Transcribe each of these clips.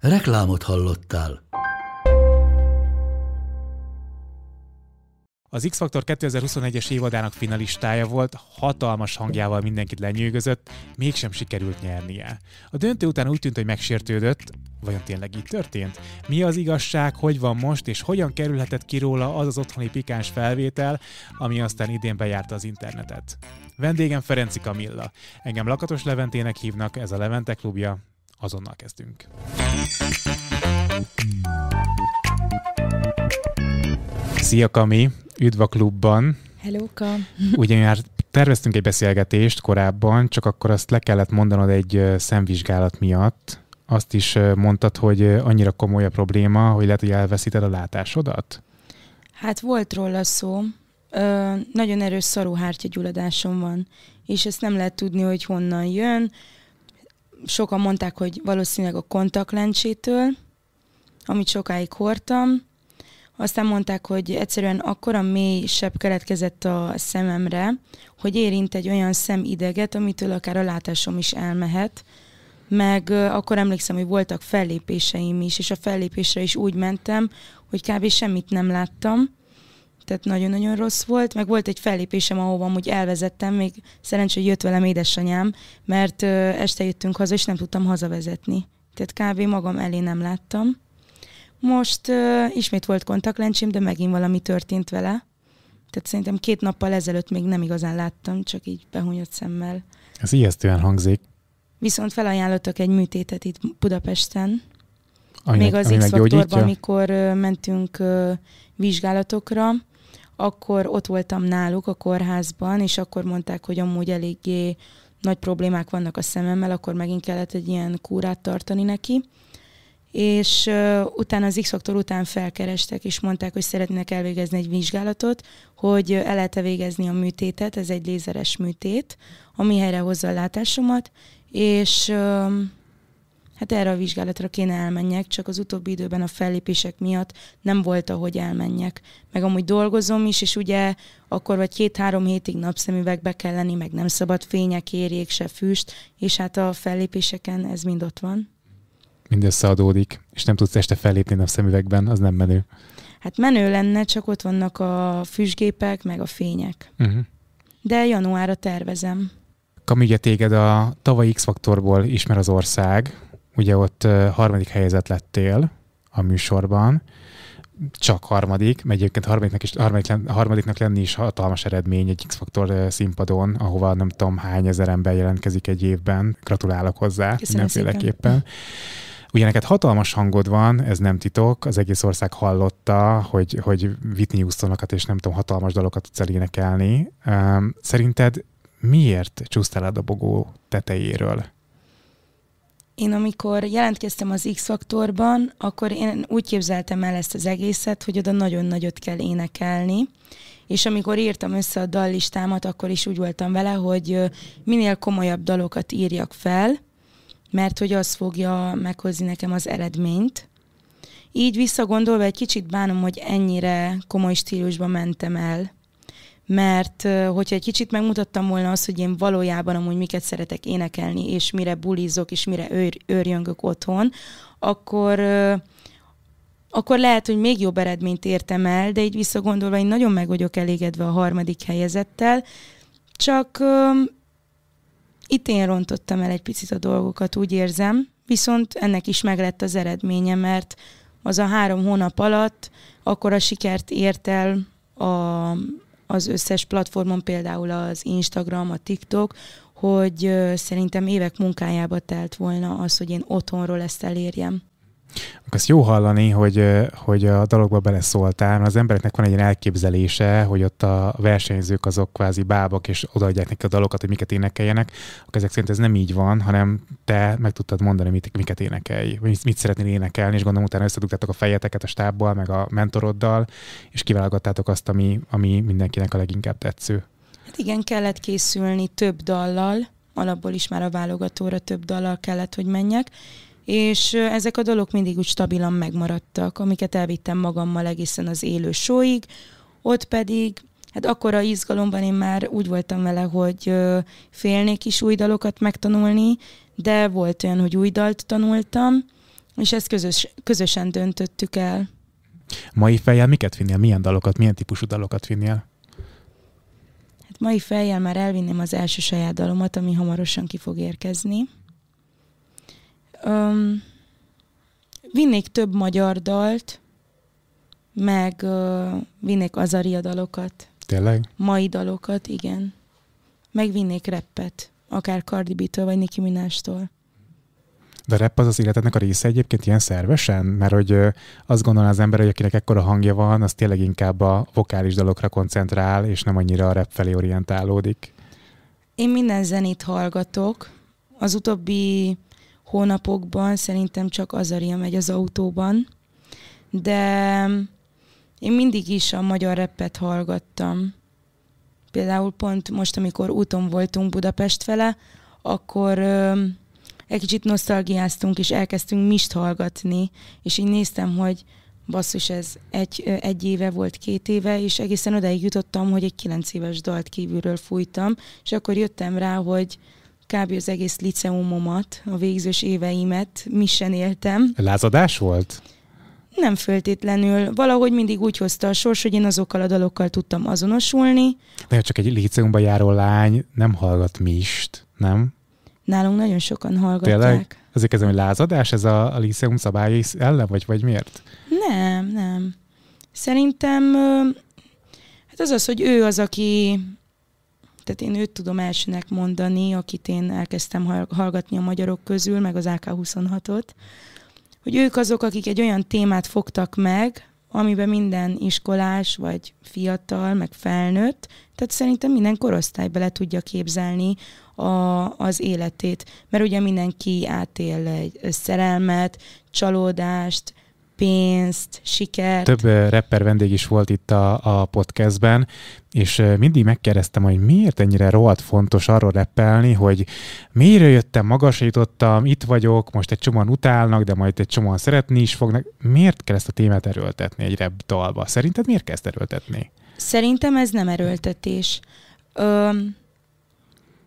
Reklámot hallottál. Az X-Factor 2021-es évadának finalistája volt, hatalmas hangjával mindenkit lenyűgözött, mégsem sikerült nyernie. A döntő után úgy tűnt, hogy megsértődött, vajon tényleg így történt? Mi az igazság, hogy van most, és hogyan kerülhetett ki róla az az otthoni pikáns felvétel, ami aztán idén bejárta az internetet? Vendégem Ferenci Kamilla. Engem Lakatos Leventének hívnak, ez a Levente klubja, azonnal kezdünk. Szia Kami, üdv a klubban. Hellóka. Ugye már terveztünk egy beszélgetést korábban, csak akkor azt le kellett mondanod egy szemvizsgálat miatt. Azt is mondtad, hogy annyira komoly a probléma, hogy lehet, hogy elveszíted a látásodat? Hát volt róla szó. Ö, nagyon erős szaruhártya gyulladásom van, és ezt nem lehet tudni, hogy honnan jön sokan mondták, hogy valószínűleg a kontaktlencsétől, amit sokáig hordtam. Aztán mondták, hogy egyszerűen akkora mély sebb keletkezett a szememre, hogy érint egy olyan szemideget, amitől akár a látásom is elmehet. Meg akkor emlékszem, hogy voltak fellépéseim is, és a fellépésre is úgy mentem, hogy kb. semmit nem láttam, tehát nagyon-nagyon rossz volt, meg volt egy fellépésem, ahova amúgy elvezettem, még szerencsé, hogy jött velem édesanyám, mert este jöttünk haza, és nem tudtam hazavezetni. Tehát kb. magam elé nem láttam. Most ö, ismét volt kontaktlencsém, de megint valami történt vele. Tehát szerintem két nappal ezelőtt még nem igazán láttam, csak így behunyott szemmel. Ez ijesztően hangzik. Viszont felajánlottak egy műtétet itt Budapesten. Ami még az X-faktorban, amikor ö, mentünk ö, vizsgálatokra, akkor ott voltam náluk a kórházban, és akkor mondták, hogy amúgy eléggé nagy problémák vannak a szememmel, akkor megint kellett egy ilyen kúrát tartani neki. És uh, utána az x után felkerestek, és mondták, hogy szeretnének elvégezni egy vizsgálatot, hogy el lehet-e végezni a műtétet, ez egy lézeres műtét, ami helyre hozza a látásomat, és uh, Hát erre a vizsgálatra kéne elmenjek, csak az utóbbi időben a fellépések miatt nem volt, ahogy elmenjek. Meg amúgy dolgozom is, és ugye akkor vagy két-három hétig napszemüvegbe kell lenni, meg nem szabad fények érjék, se füst, és hát a fellépéseken ez mind ott van. Mind összeadódik, és nem tudsz este fellépni napszemüvegben, az nem menő. Hát menő lenne, csak ott vannak a füstgépek, meg a fények. Uh-huh. De januárra tervezem. Kam, ugye téged a tavalyi X-faktorból ismer az ország, ugye ott harmadik helyezett lettél a műsorban, csak harmadik, mert egyébként harmadiknak, is, harmadik, harmadiknak lenni is hatalmas eredmény egy X-faktor színpadon, ahova nem tudom hány ezer ember jelentkezik egy évben. Gratulálok hozzá mindenféleképpen. Ugye neked hatalmas hangod van, ez nem titok, az egész ország hallotta, hogy, hogy Whitney Houstonokat és nem tudom, hatalmas dalokat tudsz elénekelni. Szerinted miért csúsztál a dobogó tetejéről? Én amikor jelentkeztem az X-faktorban, akkor én úgy képzeltem el ezt az egészet, hogy oda nagyon nagyot kell énekelni, és amikor írtam össze a dallistámat, akkor is úgy voltam vele, hogy minél komolyabb dalokat írjak fel, mert hogy az fogja meghozni nekem az eredményt. Így visszagondolva egy kicsit bánom, hogy ennyire komoly stílusba mentem el mert hogyha egy kicsit megmutattam volna azt, hogy én valójában amúgy miket szeretek énekelni, és mire bulizok, és mire őr, őrjöngök otthon, akkor akkor lehet, hogy még jobb eredményt értem el, de így visszagondolva én nagyon meg vagyok elégedve a harmadik helyezettel, csak um, itt én rontottam el egy picit a dolgokat, úgy érzem, viszont ennek is meg lett az eredménye, mert az a három hónap alatt akkor a sikert ért el a, az összes platformon, például az Instagram, a TikTok, hogy szerintem évek munkájába telt volna az, hogy én otthonról ezt elérjem. Azt jó hallani, hogy, hogy a dologba beleszóltál, mert az embereknek van egy ilyen elképzelése, hogy ott a versenyzők azok kvázi bábak, és odaadják neki a dalokat, hogy miket énekeljenek. Akkor ezek szerint ez nem így van, hanem te meg tudtad mondani, mit, miket énekelj, mit, mit szeretnél énekelni, és gondolom utána összedugtátok a fejeteket a stábbal, meg a mentoroddal, és kiválogattátok azt, ami, ami mindenkinek a leginkább tetsző. Hát igen, kellett készülni több dallal, alapból is már a válogatóra több dallal kellett, hogy menjek, és ezek a dolgok mindig úgy stabilan megmaradtak, amiket elvittem magammal egészen az élő sóig, ott pedig Hát akkor a izgalomban én már úgy voltam vele, hogy félnék is új dalokat megtanulni, de volt olyan, hogy új dalt tanultam, és ezt közös, közösen döntöttük el. Mai fejjel miket vinnél? Milyen dalokat, milyen típusú dalokat vinnél? Hát mai fejjel már elvinném az első saját dalomat, ami hamarosan ki fog érkezni. Um, vinnék több magyar dalt, meg uh, vinnék azaria dalokat. Tényleg? Mai dalokat, igen. Meg vinnék reppet, akár Cardi B-től, vagy Nicki Minaj-tól. De a rap az az életednek a része egyébként ilyen szervesen? Mert hogy azt gondolná az ember, hogy akinek ekkora hangja van, az tényleg inkább a vokális dalokra koncentrál, és nem annyira a rap felé orientálódik. Én minden zenét hallgatok. Az utóbbi hónapokban szerintem csak Azaria megy az autóban, de én mindig is a magyar reppet hallgattam. Például pont most, amikor úton voltunk Budapest fele, akkor ö, egy kicsit nosztalgiáztunk, és elkezdtünk mist hallgatni, és így néztem, hogy basszus, ez egy, egy éve volt, két éve, és egészen odaig jutottam, hogy egy kilenc éves dalt kívülről fújtam, és akkor jöttem rá, hogy kb. az egész liceumomat, a végzős éveimet mi sem éltem. Lázadás volt? Nem föltétlenül. Valahogy mindig úgy hozta a sors, hogy én azokkal a dalokkal tudtam azonosulni. De csak egy liceumba járó lány nem hallgat mist, nem? Nálunk nagyon sokan hallgatják. Tényleg? Ezért kezdem, hogy lázadás ez a, a liceum szabályai ellen, vagy, vagy miért? Nem, nem. Szerintem hát az az, hogy ő az, aki tehát én őt tudom elsőnek mondani, akit én elkezdtem hallgatni a magyarok közül, meg az AK26-ot, hogy ők azok, akik egy olyan témát fogtak meg, amiben minden iskolás, vagy fiatal, meg felnőtt, tehát szerintem minden korosztály bele tudja képzelni a, az életét. Mert ugye mindenki átél egy szerelmet, csalódást, pénzt, sikert. Több rapper vendég is volt itt a, a podcastben, és mindig megkérdeztem, hogy miért ennyire rohadt fontos arról rappelni, hogy miért jöttem, magasra jutottam, itt vagyok, most egy csomóan utálnak, de majd egy csomóan szeretni is fognak. Miért kell ezt a témát erőltetni egy rap dalba? Szerinted miért ezt erőltetni? Szerintem ez nem erőltetés. Öm,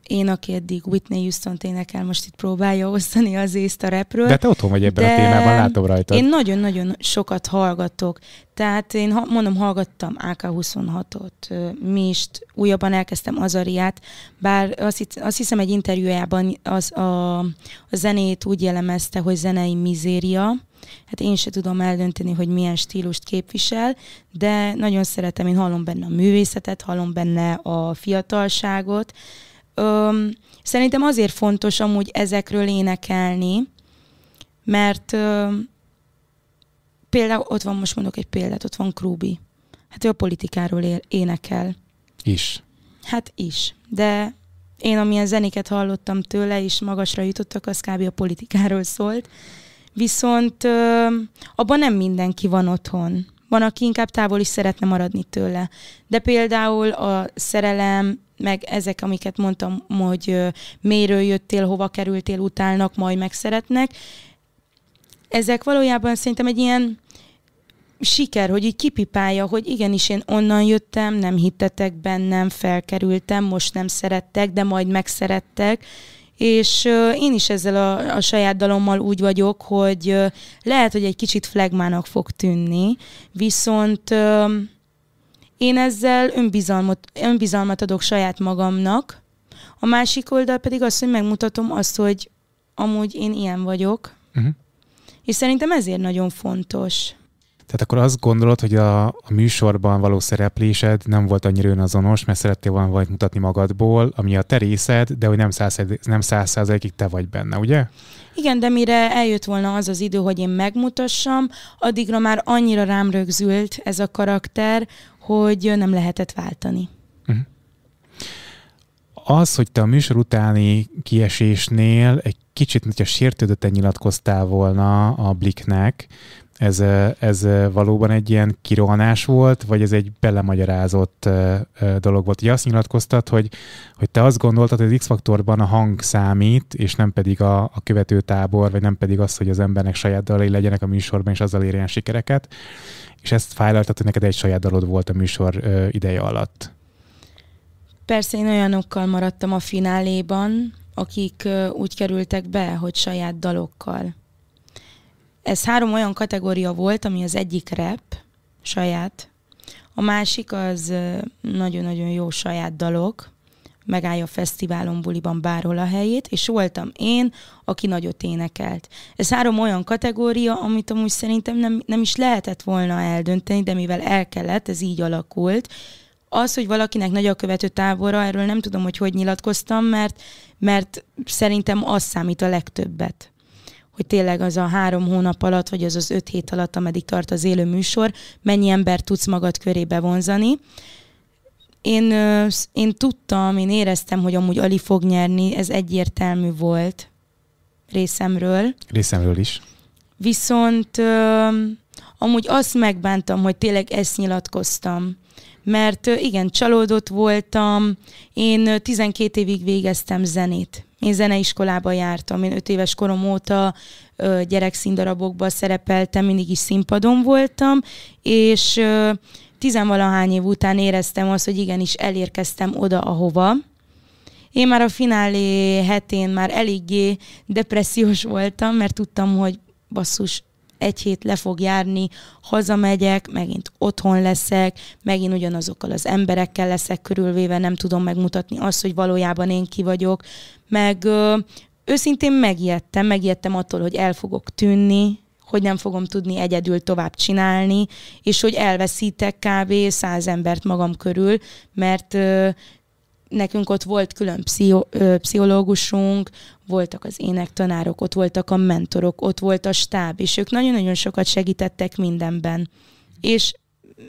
én, aki eddig Whitney houston énekel, most itt próbálja osztani az észt a repről. De te otthon vagy ebben a témában, látom rajta. Én nagyon-nagyon sokat hallgatok. Tehát én mondom, hallgattam AK26-ot, Mist, újabban elkezdtem Azariát, bár azt, azt hiszem egy interjújában az, a, a zenét úgy jellemezte, hogy zenei mizéria, hát én se tudom eldönteni, hogy milyen stílust képvisel, de nagyon szeretem, én hallom benne a művészetet, hallom benne a fiatalságot, Öm, szerintem azért fontos amúgy ezekről énekelni, mert öm, például ott van, most mondok egy példát, ott van Krúbi. Hát ő a politikáról él, énekel. Is. Hát is. De én amilyen zenéket hallottam tőle, és magasra jutottak, az kb. a politikáról szólt. Viszont ö, abban nem mindenki van otthon. Van, aki inkább távol is szeretne maradni tőle. De például a szerelem, meg ezek, amiket mondtam, hogy méről jöttél, hova kerültél, utálnak, majd megszeretnek, ezek valójában szerintem egy ilyen siker, hogy így kipipálja, hogy igenis én onnan jöttem, nem hittetek bennem, felkerültem, most nem szerettek, de majd megszerettek, és én is ezzel a, a saját dalommal úgy vagyok, hogy lehet, hogy egy kicsit flagmának fog tűnni, viszont én ezzel önbizalmat, önbizalmat adok saját magamnak, a másik oldal pedig az, hogy megmutatom azt, hogy amúgy én ilyen vagyok, uh-huh. és szerintem ezért nagyon fontos. Tehát akkor azt gondolod, hogy a, a műsorban való szereplésed nem volt annyira önazonos, mert szerettél volna valamit mutatni magadból, ami a te részed, de hogy nem száz, nem száz százalékig te vagy benne, ugye? Igen, de mire eljött volna az az idő, hogy én megmutassam, addigra már annyira rám rögzült ez a karakter, hogy nem lehetett váltani. Uh-huh. Az, hogy te a műsor utáni kiesésnél egy kicsit, hogyha sértődötten nyilatkoztál volna a Bliknek, ez, ez valóban egy ilyen kirohanás volt, vagy ez egy belemagyarázott dolog volt? Ugye azt nyilatkoztat, hogy, hogy te azt gondoltad, hogy az X-faktorban a hang számít, és nem pedig a, a követőtábor, vagy nem pedig az, hogy az embernek saját dalai legyenek a műsorban, és azzal érjen sikereket, és ezt fájlaltad, hogy neked egy saját dalod volt a műsor ideje alatt. Persze én olyanokkal maradtam a fináléban, akik úgy kerültek be, hogy saját dalokkal ez három olyan kategória volt, ami az egyik rap, saját, a másik az nagyon-nagyon jó saját dalok, megállja a fesztiválon, buliban bárhol a helyét, és voltam én, aki nagyot énekelt. Ez három olyan kategória, amit amúgy szerintem nem, nem is lehetett volna eldönteni, de mivel el kellett, ez így alakult. Az, hogy valakinek nagy a követő tábora, erről nem tudom, hogy hogy nyilatkoztam, mert, mert szerintem az számít a legtöbbet hogy tényleg az a három hónap alatt, vagy az az öt hét alatt, ameddig tart az élő műsor, mennyi ember tudsz magad körébe vonzani. Én, én tudtam, én éreztem, hogy amúgy Ali fog nyerni, ez egyértelmű volt részemről. Részemről is. Viszont amúgy azt megbántam, hogy tényleg ezt nyilatkoztam. Mert igen, csalódott voltam, én 12 évig végeztem zenét én zeneiskolába jártam, én öt éves korom óta gyerekszíndarabokban szerepeltem, mindig is színpadon voltam, és ö, tizenvalahány év után éreztem azt, hogy igenis elérkeztem oda, ahova. Én már a finálé hetén már eléggé depressziós voltam, mert tudtam, hogy basszus, egy hét le fog járni, hazamegyek, megint otthon leszek, megint ugyanazokkal az emberekkel leszek körülvéve, nem tudom megmutatni azt, hogy valójában én ki vagyok, meg ö, őszintén megijedtem, megijedtem attól, hogy el fogok tűnni, hogy nem fogom tudni egyedül tovább csinálni, és hogy elveszítek kb. száz embert magam körül, mert nekünk ott volt külön pszicho, pszichológusunk, voltak az énektanárok, ott voltak a mentorok, ott volt a stáb, és ők nagyon-nagyon sokat segítettek mindenben. És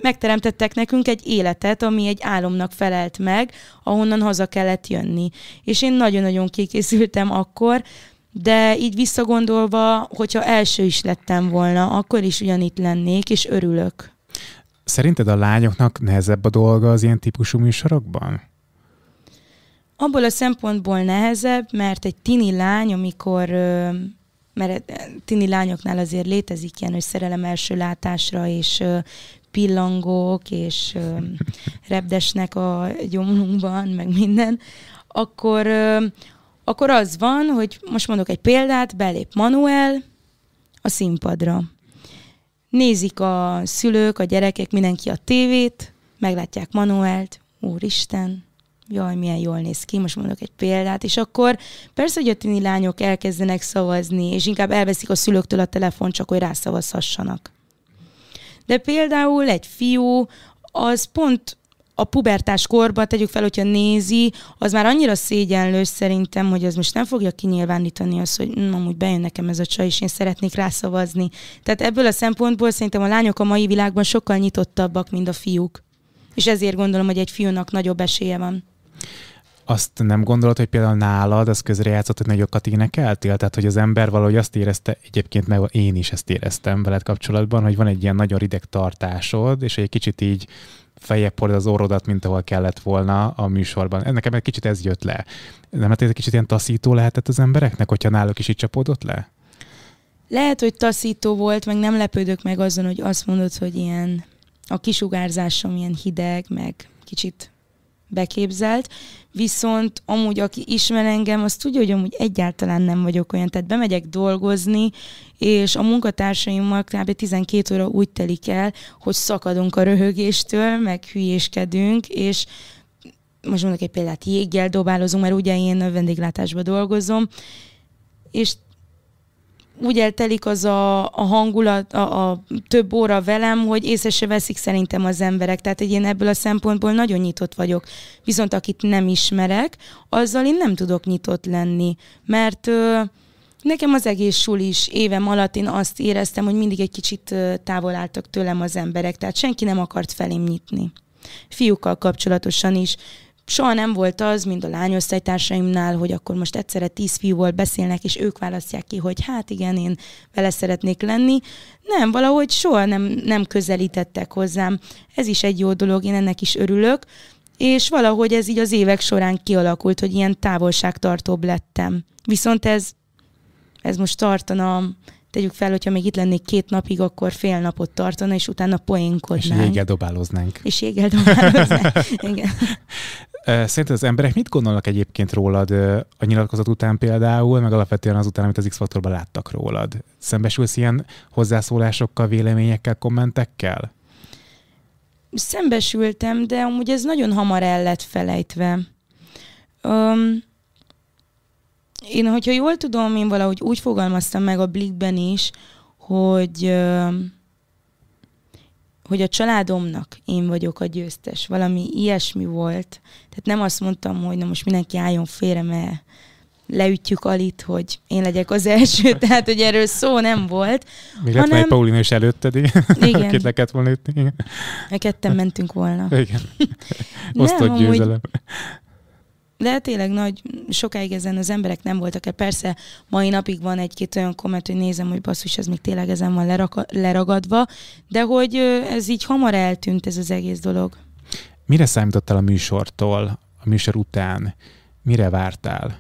megteremtettek nekünk egy életet, ami egy álomnak felelt meg, ahonnan haza kellett jönni. És én nagyon-nagyon kikészültem akkor, de így visszagondolva, hogyha első is lettem volna, akkor is ugyanitt lennék, és örülök. Szerinted a lányoknak nehezebb a dolga az ilyen típusú műsorokban? Abból a szempontból nehezebb, mert egy tini lány, amikor mert tini lányoknál azért létezik ilyen, hogy szerelem első látásra, és pillangók, és repdesnek a gyomrunkban, meg minden, akkor, akkor az van, hogy most mondok egy példát, belép Manuel a színpadra. Nézik a szülők, a gyerekek, mindenki a tévét, meglátják Manuelt, úristen, jaj, milyen jól néz ki, most mondok egy példát, és akkor persze, hogy a tini lányok elkezdenek szavazni, és inkább elveszik a szülőktől a telefon, csak hogy rászavazhassanak. De például egy fiú, az pont a pubertás korban, tegyük fel, hogyha nézi, az már annyira szégyenlős szerintem, hogy az most nem fogja kinyilvánítani azt, hogy hm, amúgy bejön nekem ez a csaj, és én szeretnék rászavazni. Tehát ebből a szempontból szerintem a lányok a mai világban sokkal nyitottabbak, mint a fiúk. És ezért gondolom, hogy egy fiúnak nagyobb esélye van azt nem gondolod, hogy például nálad az közrejátszott, hogy nagyokat énekeltél? Tehát, hogy az ember valahogy azt érezte, egyébként meg én is ezt éreztem veled kapcsolatban, hogy van egy ilyen nagyon rideg tartásod, és egy kicsit így fejebb hordod az orrodat, mint ahol kellett volna a műsorban. Nekem egy kicsit ez jött le. Nem hát ez egy kicsit ilyen taszító lehetett az embereknek, hogyha náluk is így csapódott le? Lehet, hogy taszító volt, meg nem lepődök meg azon, hogy azt mondod, hogy ilyen a kisugárzásom ilyen hideg, meg kicsit beképzelt, viszont amúgy aki ismer engem, az tudja, hogy amúgy egyáltalán nem vagyok olyan, tehát bemegyek dolgozni, és a munkatársaimmal kb. 12 óra úgy telik el, hogy szakadunk a röhögéstől, meg hülyéskedünk, és most mondok egy példát, jéggel dobálozunk, mert ugye én vendéglátásban dolgozom, és úgy eltelik az a, a hangulat, a, a több óra velem, hogy észre se veszik szerintem az emberek. Tehát egy én ebből a szempontból nagyon nyitott vagyok. Viszont akit nem ismerek, azzal én nem tudok nyitott lenni. Mert ö, nekem az egész sulis évem alatt én azt éreztem, hogy mindig egy kicsit távol álltak tőlem az emberek. Tehát senki nem akart felém nyitni. Fiúkkal kapcsolatosan is soha nem volt az, mint a lányosztálytársaimnál, hogy akkor most egyszerre tíz fiúval beszélnek, és ők választják ki, hogy hát igen, én vele szeretnék lenni. Nem, valahogy soha nem, nem közelítettek hozzám. Ez is egy jó dolog, én ennek is örülök, és valahogy ez így az évek során kialakult, hogy ilyen távolságtartóbb lettem. Viszont ez, ez most tartana tegyük fel, hogyha még itt lennék két napig, akkor fél napot tartana, és utána poénkodnánk. És jéggel dobáloznánk. És jéggel dobáloznánk, igen. Szerinted az emberek mit gondolnak egyébként rólad a nyilatkozat után például, meg alapvetően azután, amit az X-faktorban láttak rólad? Szembesülsz ilyen hozzászólásokkal, véleményekkel, kommentekkel? Szembesültem, de amúgy ez nagyon hamar el lett felejtve. Um, én, hogyha jól tudom, én valahogy úgy fogalmaztam meg a Blikben is, hogy um, hogy a családomnak én vagyok a győztes. Valami ilyesmi volt. Tehát nem azt mondtam, hogy na most mindenki álljon félre, mert leütjük alit, hogy én legyek az első, tehát hogy erről szó nem volt. Még hanem... lett Paulina is előtted, igen. Két le kellett volna ütni. Igen. ketten mentünk volna. Igen. Osztott győzelem. Hogy de tényleg nagy, sokáig ezen az emberek nem voltak el. Persze mai napig van egy-két olyan komment, hogy nézem, hogy basszus, ez még tényleg ezen van leraka, leragadva, de hogy ez így hamar eltűnt ez az egész dolog. Mire számítottál a műsortól, a műsor után? Mire vártál?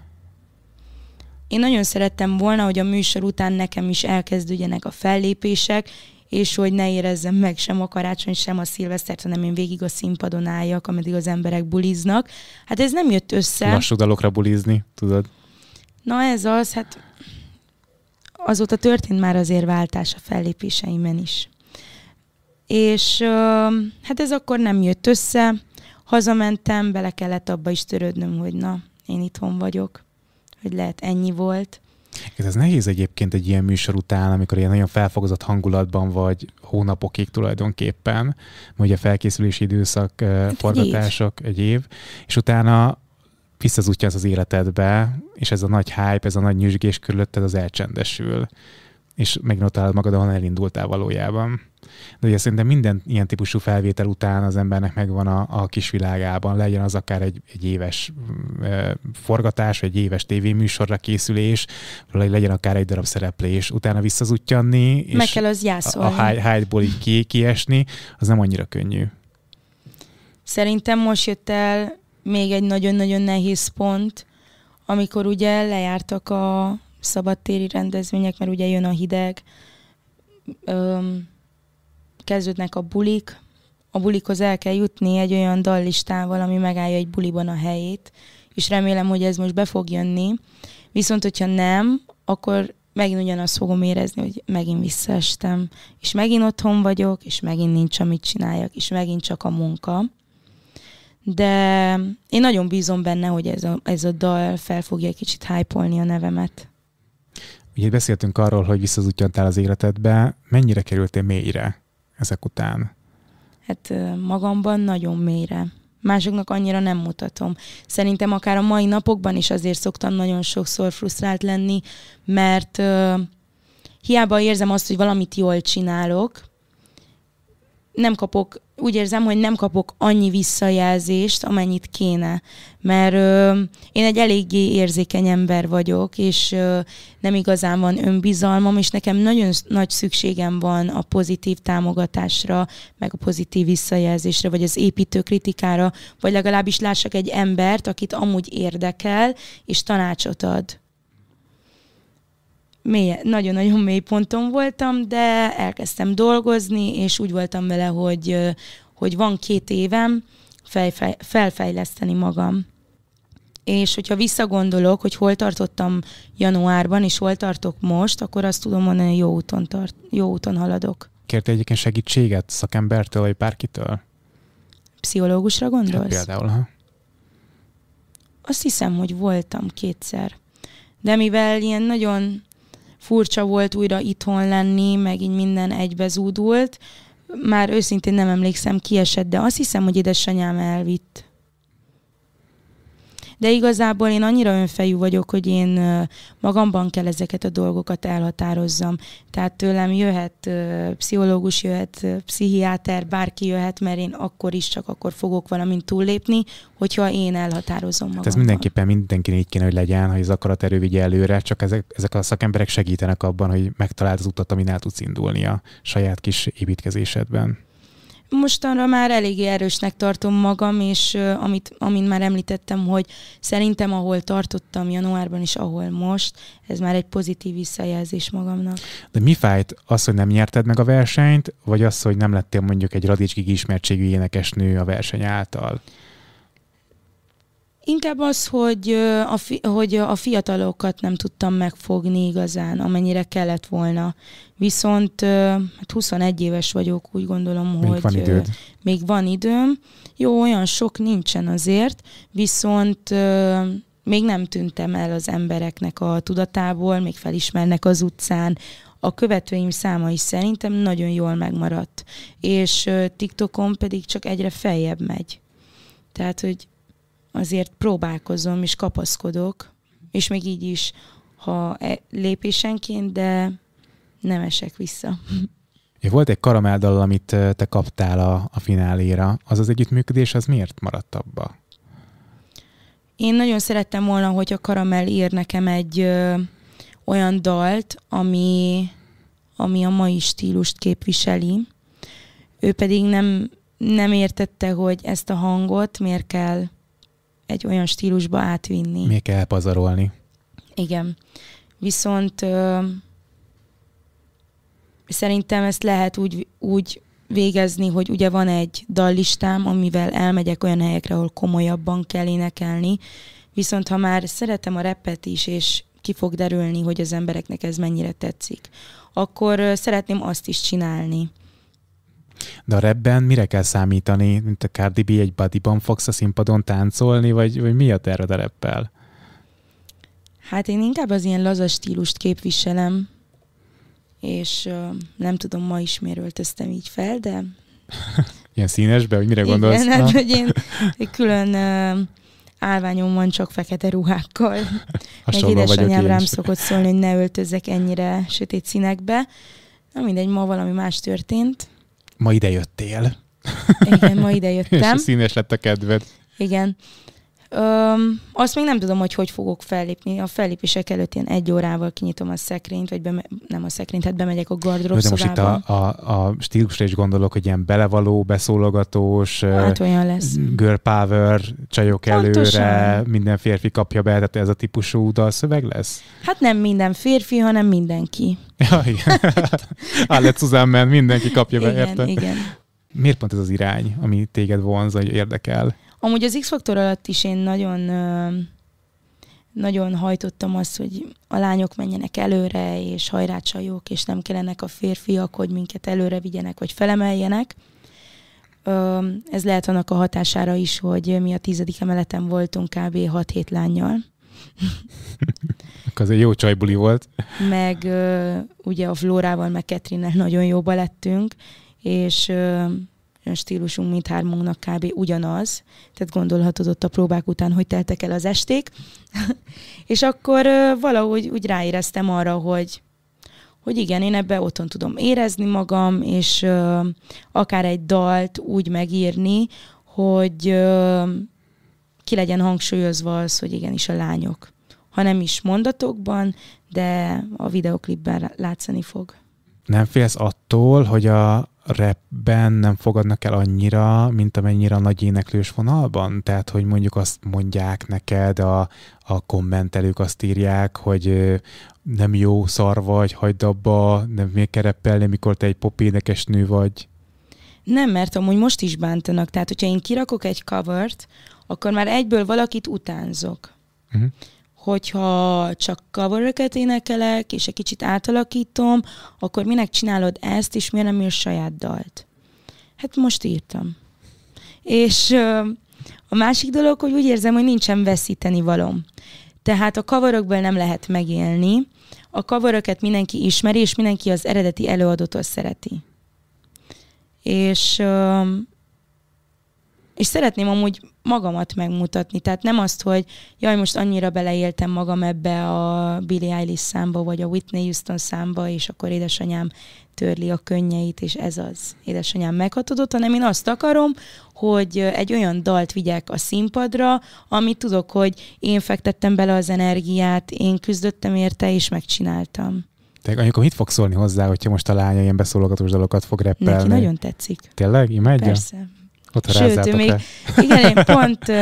Én nagyon szerettem volna, hogy a műsor után nekem is elkezdődjenek a fellépések, és hogy ne érezzem meg sem a karácsony, sem a szilvesztert, hanem én végig a színpadon álljak, ameddig az emberek buliznak. Hát ez nem jött össze. Lassú dalokra bulizni, tudod? Na ez az, hát azóta történt már azért váltás a fellépéseimen is. És hát ez akkor nem jött össze, hazamentem, bele kellett abba is törődnöm, hogy na, én itthon vagyok, hogy lehet ennyi volt. Ez nehéz egyébként egy ilyen műsor után, amikor ilyen nagyon felfogozott hangulatban vagy hónapokig tulajdonképpen, vagy a felkészülési időszak, hát forgatások, egy év. egy év, és utána visszazútja az életedbe, és ez a nagy hype, ez a nagy nyüzsgés körülötted az elcsendesül, és megint magad, ahol elindultál valójában. De ugye szerintem minden ilyen típusú felvétel után az embernek megvan a, a kis világában, legyen az akár egy, egy éves e, forgatás, vagy egy éves tévéműsorra készülés, vagy legyen akár egy darab szereplés, utána visszazutjanni, és Meg kell az jászolni. a, a hype-ból így ki, kiesni, az nem annyira könnyű. Szerintem most jött el még egy nagyon-nagyon nehéz pont, amikor ugye lejártak a szabadtéri rendezvények, mert ugye jön a hideg, öm, kezdődnek a bulik, a bulikhoz el kell jutni egy olyan dallistával, ami megállja egy buliban a helyét, és remélem, hogy ez most be fog jönni. Viszont, hogyha nem, akkor megint ugyanazt fogom érezni, hogy megint visszaestem, és megint otthon vagyok, és megint nincs, amit csináljak, és megint csak a munka. De én nagyon bízom benne, hogy ez a, ez a dal fel fogja egy kicsit hype a nevemet. Ugye beszéltünk arról, hogy visszazutjantál az életedbe. Mennyire kerültél mélyre ezek után? Hát magamban nagyon mélyre. Másoknak annyira nem mutatom. Szerintem akár a mai napokban is azért szoktam nagyon sokszor frusztrált lenni, mert uh, hiába érzem azt, hogy valamit jól csinálok, nem kapok, úgy érzem, hogy nem kapok annyi visszajelzést, amennyit kéne. Mert ö, én egy eléggé érzékeny ember vagyok, és ö, nem igazán van önbizalmam, és nekem nagyon nagy szükségem van a pozitív támogatásra, meg a pozitív visszajelzésre, vagy az építő kritikára, vagy legalábbis lássak egy embert, akit amúgy érdekel, és tanácsot ad mély, nagyon-nagyon mély ponton voltam, de elkezdtem dolgozni, és úgy voltam vele, hogy, hogy van két évem fejfej, felfejleszteni magam. És hogyha visszagondolok, hogy hol tartottam januárban, és hol tartok most, akkor azt tudom mondani, hogy jó úton, tart, jó úton haladok. Kérte egyébként segítséget szakembertől, vagy bárkitől? Pszichológusra gondolsz? Hát például, ha. Azt hiszem, hogy voltam kétszer. De mivel ilyen nagyon furcsa volt újra itthon lenni, meg így minden egybezúdult. Már őszintén nem emlékszem, ki esett, de azt hiszem, hogy édesanyám elvitt de igazából én annyira önfejű vagyok, hogy én magamban kell ezeket a dolgokat elhatározzam. Tehát tőlem jöhet pszichológus, jöhet pszichiáter, bárki jöhet, mert én akkor is csak akkor fogok valamint túllépni, hogyha én elhatározom magam. Hát ez mindenképpen mindenkinek így kéne, hogy legyen, hogy az akaraterő vigye előre, csak ezek, ezek a szakemberek segítenek abban, hogy megtaláld az utat, amin el tudsz indulni a saját kis építkezésedben mostanra már eléggé erősnek tartom magam, és uh, amit, amint már említettem, hogy szerintem ahol tartottam januárban is, ahol most, ez már egy pozitív visszajelzés magamnak. De mi fájt? Az, hogy nem nyerted meg a versenyt, vagy az, hogy nem lettél mondjuk egy radicskig ismertségű énekesnő a verseny által? Inkább az, hogy a, fi, hogy a fiatalokat nem tudtam megfogni igazán, amennyire kellett volna. Viszont hát 21 éves vagyok, úgy gondolom, még hogy van időd. még van időm. Jó, olyan sok nincsen azért, viszont még nem tűntem el az embereknek a tudatából, még felismernek az utcán. A követőim száma is szerintem nagyon jól megmaradt. És TikTokon pedig csak egyre feljebb megy. Tehát, hogy azért próbálkozom és kapaszkodok, és még így is, ha e, lépésenként, de nem esek vissza. Volt egy karameldal, amit te kaptál a, a fináléra. Az az együttműködés, az miért maradt abba? Én nagyon szerettem volna, hogy a Karamell ír nekem egy ö, olyan dalt, ami, ami a mai stílust képviseli. Ő pedig nem, nem értette, hogy ezt a hangot miért kell egy olyan stílusba átvinni. Miért kell pazarolni? Igen. Viszont ö, szerintem ezt lehet úgy, úgy végezni, hogy ugye van egy dallistám, amivel elmegyek olyan helyekre, ahol komolyabban kell énekelni, viszont ha már szeretem a repet is, és ki fog derülni, hogy az embereknek ez mennyire tetszik, akkor szeretném azt is csinálni. De a rapben mire kell számítani? Mint a Cardi B egy bodyban fogsz a színpadon táncolni, vagy, vagy mi a terved a rappel? Hát én inkább az ilyen laza stílust képviselem, és uh, nem tudom, ma is miért öltöztem így fel, de... ilyen színesbe, hogy mire gondolsz? Igen, hát, hogy én külön uh, állványom van csak fekete ruhákkal. Meg édesanyám rám szokott szólni, hogy ne öltözzek ennyire sötét színekbe. Na mindegy, ma valami más történt ma ide jöttél. Igen, ma ide jöttem. És színes lett a kedved. Igen. Öm, azt még nem tudom, hogy hogy fogok fellépni. A fellépések előtt ilyen egy órával kinyitom a szekrényt, vagy beme- nem a szekrényt, hát bemegyek a gardrób De most itt a, a, a stílusra is gondolok, hogy ilyen belevaló, beszólogatós, hát olyan lesz. girl power, csajok Pontosan. előre, minden férfi kapja be, tehát ez a típusú dalszöveg lesz? Hát nem minden férfi, hanem mindenki. Ja, igen. Állet zusammen, mindenki kapja be, igen, érte? Igen, Miért pont ez az irány, ami téged vonz, vagy érdekel? Amúgy az X-faktor alatt is én nagyon, nagyon hajtottam azt, hogy a lányok menjenek előre, és hajrácsajok, és nem kellenek a férfiak, hogy minket előre vigyenek, vagy felemeljenek. Ez lehet annak a hatására is, hogy mi a tizedik emeleten voltunk kb. 6-7 lányjal. Akkor az egy jó csajbuli volt. Meg ugye a Flórával, meg Ketrinnel nagyon jóba lettünk, és stílusunk mindhármunknak kb. ugyanaz, tehát gondolhatod ott a próbák után, hogy teltek el az esték, és akkor valahogy úgy ráéreztem arra, hogy hogy igen, én ebbe otthon tudom érezni magam, és uh, akár egy dalt úgy megírni, hogy uh, ki legyen hangsúlyozva az, hogy igenis a lányok. Ha nem is mondatokban, de a videoklipben látszani fog. Nem félsz attól, hogy a rapben nem fogadnak el annyira, mint amennyire a nagy éneklős vonalban? Tehát, hogy mondjuk azt mondják neked, a, a kommentelők azt írják, hogy nem jó, szar vagy, hagyd abba, nem még kereppelni, mikor te egy pop nő vagy. Nem, mert amúgy most is bántanak. Tehát, hogyha én kirakok egy covert, akkor már egyből valakit utánzok. Uh-huh hogyha csak coveröket énekelek, és egy kicsit átalakítom, akkor minek csinálod ezt, és miért nem írsz saját dalt? Hát most írtam. És a másik dolog, hogy úgy érzem, hogy nincsen veszíteni valom. Tehát a kavarokból nem lehet megélni, a coveröket mindenki ismeri, és mindenki az eredeti előadótól szereti. És, és szeretném amúgy magamat megmutatni. Tehát nem azt, hogy jaj, most annyira beleéltem magam ebbe a Billie Eilish számba, vagy a Whitney Houston számba, és akkor édesanyám törli a könnyeit, és ez az édesanyám meghatodott, hanem én azt akarom, hogy egy olyan dalt vigyek a színpadra, amit tudok, hogy én fektettem bele az energiát, én küzdöttem érte, és megcsináltam. Te anyuka mit fog szólni hozzá, hogyha most a lánya ilyen beszólogatós dalokat fog reppelni? Neki nagyon tetszik. Tényleg? Imádja? Persze. Sőt, ő még, igen, én pont,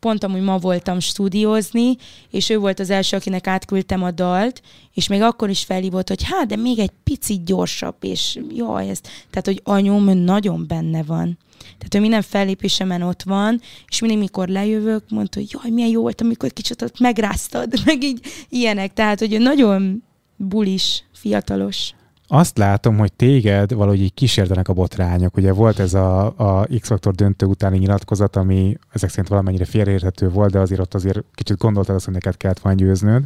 pont amúgy ma voltam stúdiózni, és ő volt az első, akinek átküldtem a dalt, és még akkor is felhívott, hogy hát, de még egy picit gyorsabb, és jaj, ez, tehát, hogy anyóm nagyon benne van. Tehát ő minden fellépésemen ott van, és mindig, mikor lejövök, mondta, hogy jaj, milyen jó volt, amikor kicsit ott megráztad, meg így ilyenek. Tehát, hogy ő nagyon bulis, fiatalos azt látom, hogy téged valahogy így kísértenek a botrányok. Ugye volt ez a, a X-faktor döntő utáni nyilatkozat, ami ezek szerint valamennyire félreérthető volt, de azért ott azért kicsit gondoltad azt, hogy neked kellett volna győznöd.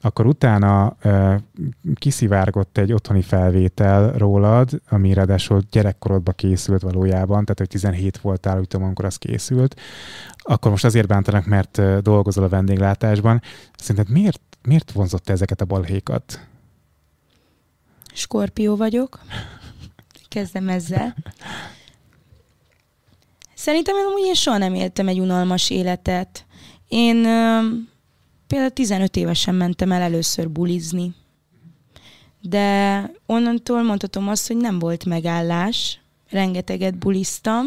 Akkor utána e, kiszivárgott egy otthoni felvétel rólad, ami ráadásul gyerekkorodba készült valójában, tehát hogy 17 voltál, úgy tudom, amikor az készült. Akkor most azért bántanak, mert dolgozol a vendéglátásban. Szerinted miért, miért vonzott ezeket a balhékat? Skorpió vagyok. Kezdem ezzel. Szerintem én amúgy én soha nem éltem egy unalmas életet. Én például 15 évesen mentem el először bulizni. De onnantól mondhatom azt, hogy nem volt megállás. Rengeteget buliztam.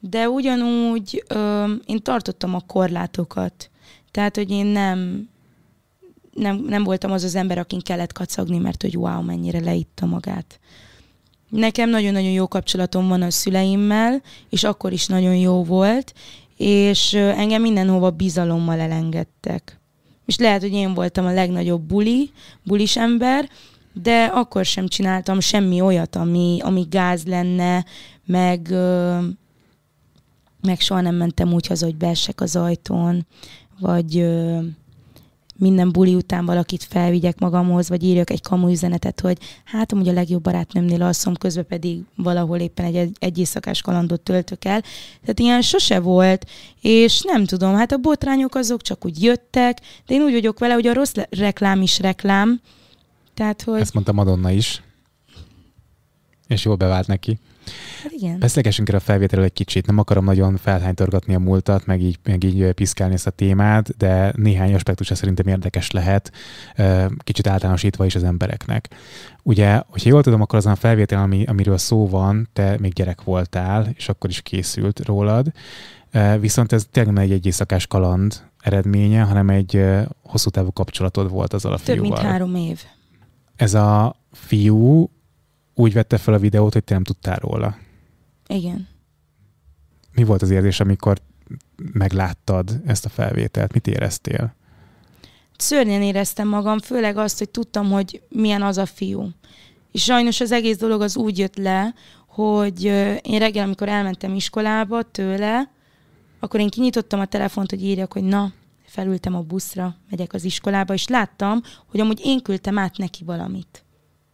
De ugyanúgy ö, én tartottam a korlátokat. Tehát, hogy én nem nem, nem voltam az az ember, akin kellett kacagni, mert hogy wow, mennyire leitta magát. Nekem nagyon-nagyon jó kapcsolatom van a szüleimmel, és akkor is nagyon jó volt, és engem mindenhova bizalommal elengedtek. És lehet, hogy én voltam a legnagyobb buli, bulis ember, de akkor sem csináltam semmi olyat, ami, ami gáz lenne, meg, meg soha nem mentem úgy haza, hogy beessek az ajtón, vagy minden buli után valakit felvigyek magamhoz, vagy írjak egy kamu üzenetet, hogy hát amúgy a legjobb barátnőmnél alszom, közben pedig valahol éppen egy, egy éjszakás kalandot töltök el. Tehát ilyen sose volt, és nem tudom, hát a botrányok azok csak úgy jöttek, de én úgy vagyok vele, hogy a rossz reklám is reklám. Tehát, hogy... Ezt mondta Madonna is. És jól bevált neki. Hát igen. Beszélgessünk erre a felvételről egy kicsit. Nem akarom nagyon felhánytorgatni a múltat, meg így, meg így piszkálni ezt a témát, de néhány aspektusa szerintem érdekes lehet, kicsit általánosítva is az embereknek. Ugye, hogyha jól tudom, akkor azon a felvétel, ami, amiről szó van, te még gyerek voltál, és akkor is készült rólad. Viszont ez tényleg nem egy egy éjszakás kaland eredménye, hanem egy hosszú távú kapcsolatod volt azzal a Több fiúval. mint három év. Ez a fiú úgy vette fel a videót, hogy te nem tudtál róla. Igen. Mi volt az érzés, amikor megláttad ezt a felvételt? Mit éreztél? Szörnyen éreztem magam, főleg azt, hogy tudtam, hogy milyen az a fiú. És sajnos az egész dolog az úgy jött le, hogy én reggel, amikor elmentem iskolába tőle, akkor én kinyitottam a telefont, hogy írjak, hogy na, felültem a buszra, megyek az iskolába, és láttam, hogy amúgy én küldtem át neki valamit.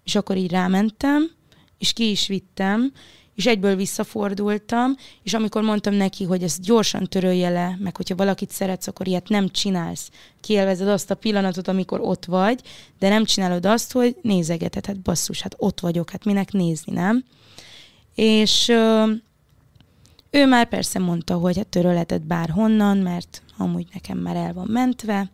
És akkor így rámentem, és ki is vittem, és egyből visszafordultam, és amikor mondtam neki, hogy ezt gyorsan törölje le, meg hogyha valakit szeretsz, akkor ilyet nem csinálsz. Kielvezed azt a pillanatot, amikor ott vagy, de nem csinálod azt, hogy nézegeted, hát basszus, hát ott vagyok, hát minek nézni, nem? És ő már persze mondta, hogy hát törölheted bárhonnan, mert amúgy nekem már el van mentve.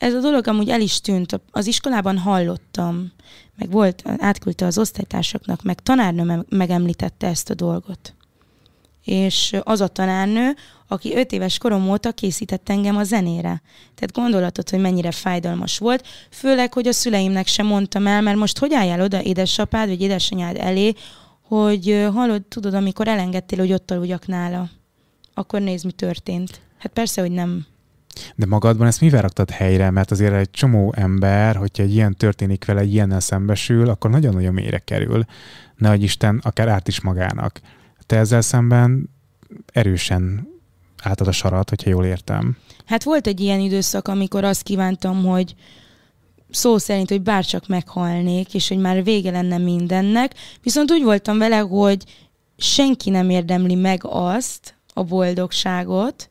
Ez a dolog amúgy el is tűnt. Az iskolában hallottam meg volt, átküldte az osztálytársaknak, meg tanárnő megemlítette ezt a dolgot. És az a tanárnő, aki öt éves korom óta készített engem a zenére. Tehát gondolatod, hogy mennyire fájdalmas volt, főleg, hogy a szüleimnek sem mondtam el, mert most hogy álljál oda édesapád vagy édesanyád elé, hogy hallod, tudod, amikor elengedtél, hogy ott aludjak nála, akkor nézd, mi történt. Hát persze, hogy nem de magadban ezt mivel raktad helyre? Mert azért egy csomó ember, hogyha egy ilyen történik vele, egy ilyennel szembesül, akkor nagyon-nagyon mélyre kerül. Nehogy Isten akár árt is magának. Te ezzel szemben erősen álltad a sarat, hogyha jól értem. Hát volt egy ilyen időszak, amikor azt kívántam, hogy szó szerint, hogy bárcsak meghalnék, és hogy már vége lenne mindennek. Viszont úgy voltam vele, hogy senki nem érdemli meg azt, a boldogságot,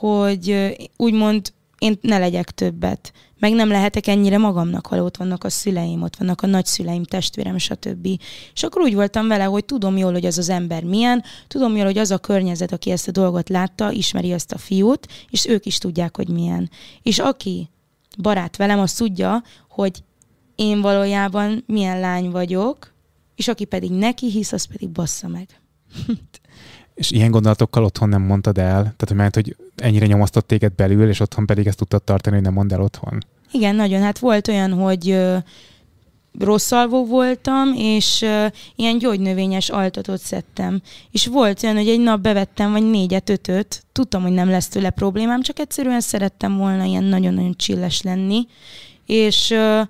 hogy úgymond én ne legyek többet. Meg nem lehetek ennyire magamnak, ha ott vannak a szüleim, ott vannak a nagyszüleim, testvérem, stb. És akkor úgy voltam vele, hogy tudom jól, hogy az az ember milyen, tudom jól, hogy az a környezet, aki ezt a dolgot látta, ismeri ezt a fiút, és ők is tudják, hogy milyen. És aki barát velem, az tudja, hogy én valójában milyen lány vagyok, és aki pedig neki hisz, az pedig bassza meg. És ilyen gondolatokkal otthon nem mondtad el? Tehát, mert hogy ennyire nyomasztott téged belül, és otthon pedig ezt tudtad tartani, hogy nem mondd el otthon? Igen, nagyon. Hát volt olyan, hogy rossz alvó voltam, és uh, ilyen gyógynövényes altatot szedtem. És volt olyan, hogy egy nap bevettem, vagy négyet, ötöt, tudtam, hogy nem lesz tőle problémám, csak egyszerűen szerettem volna ilyen nagyon-nagyon csilles lenni. És uh,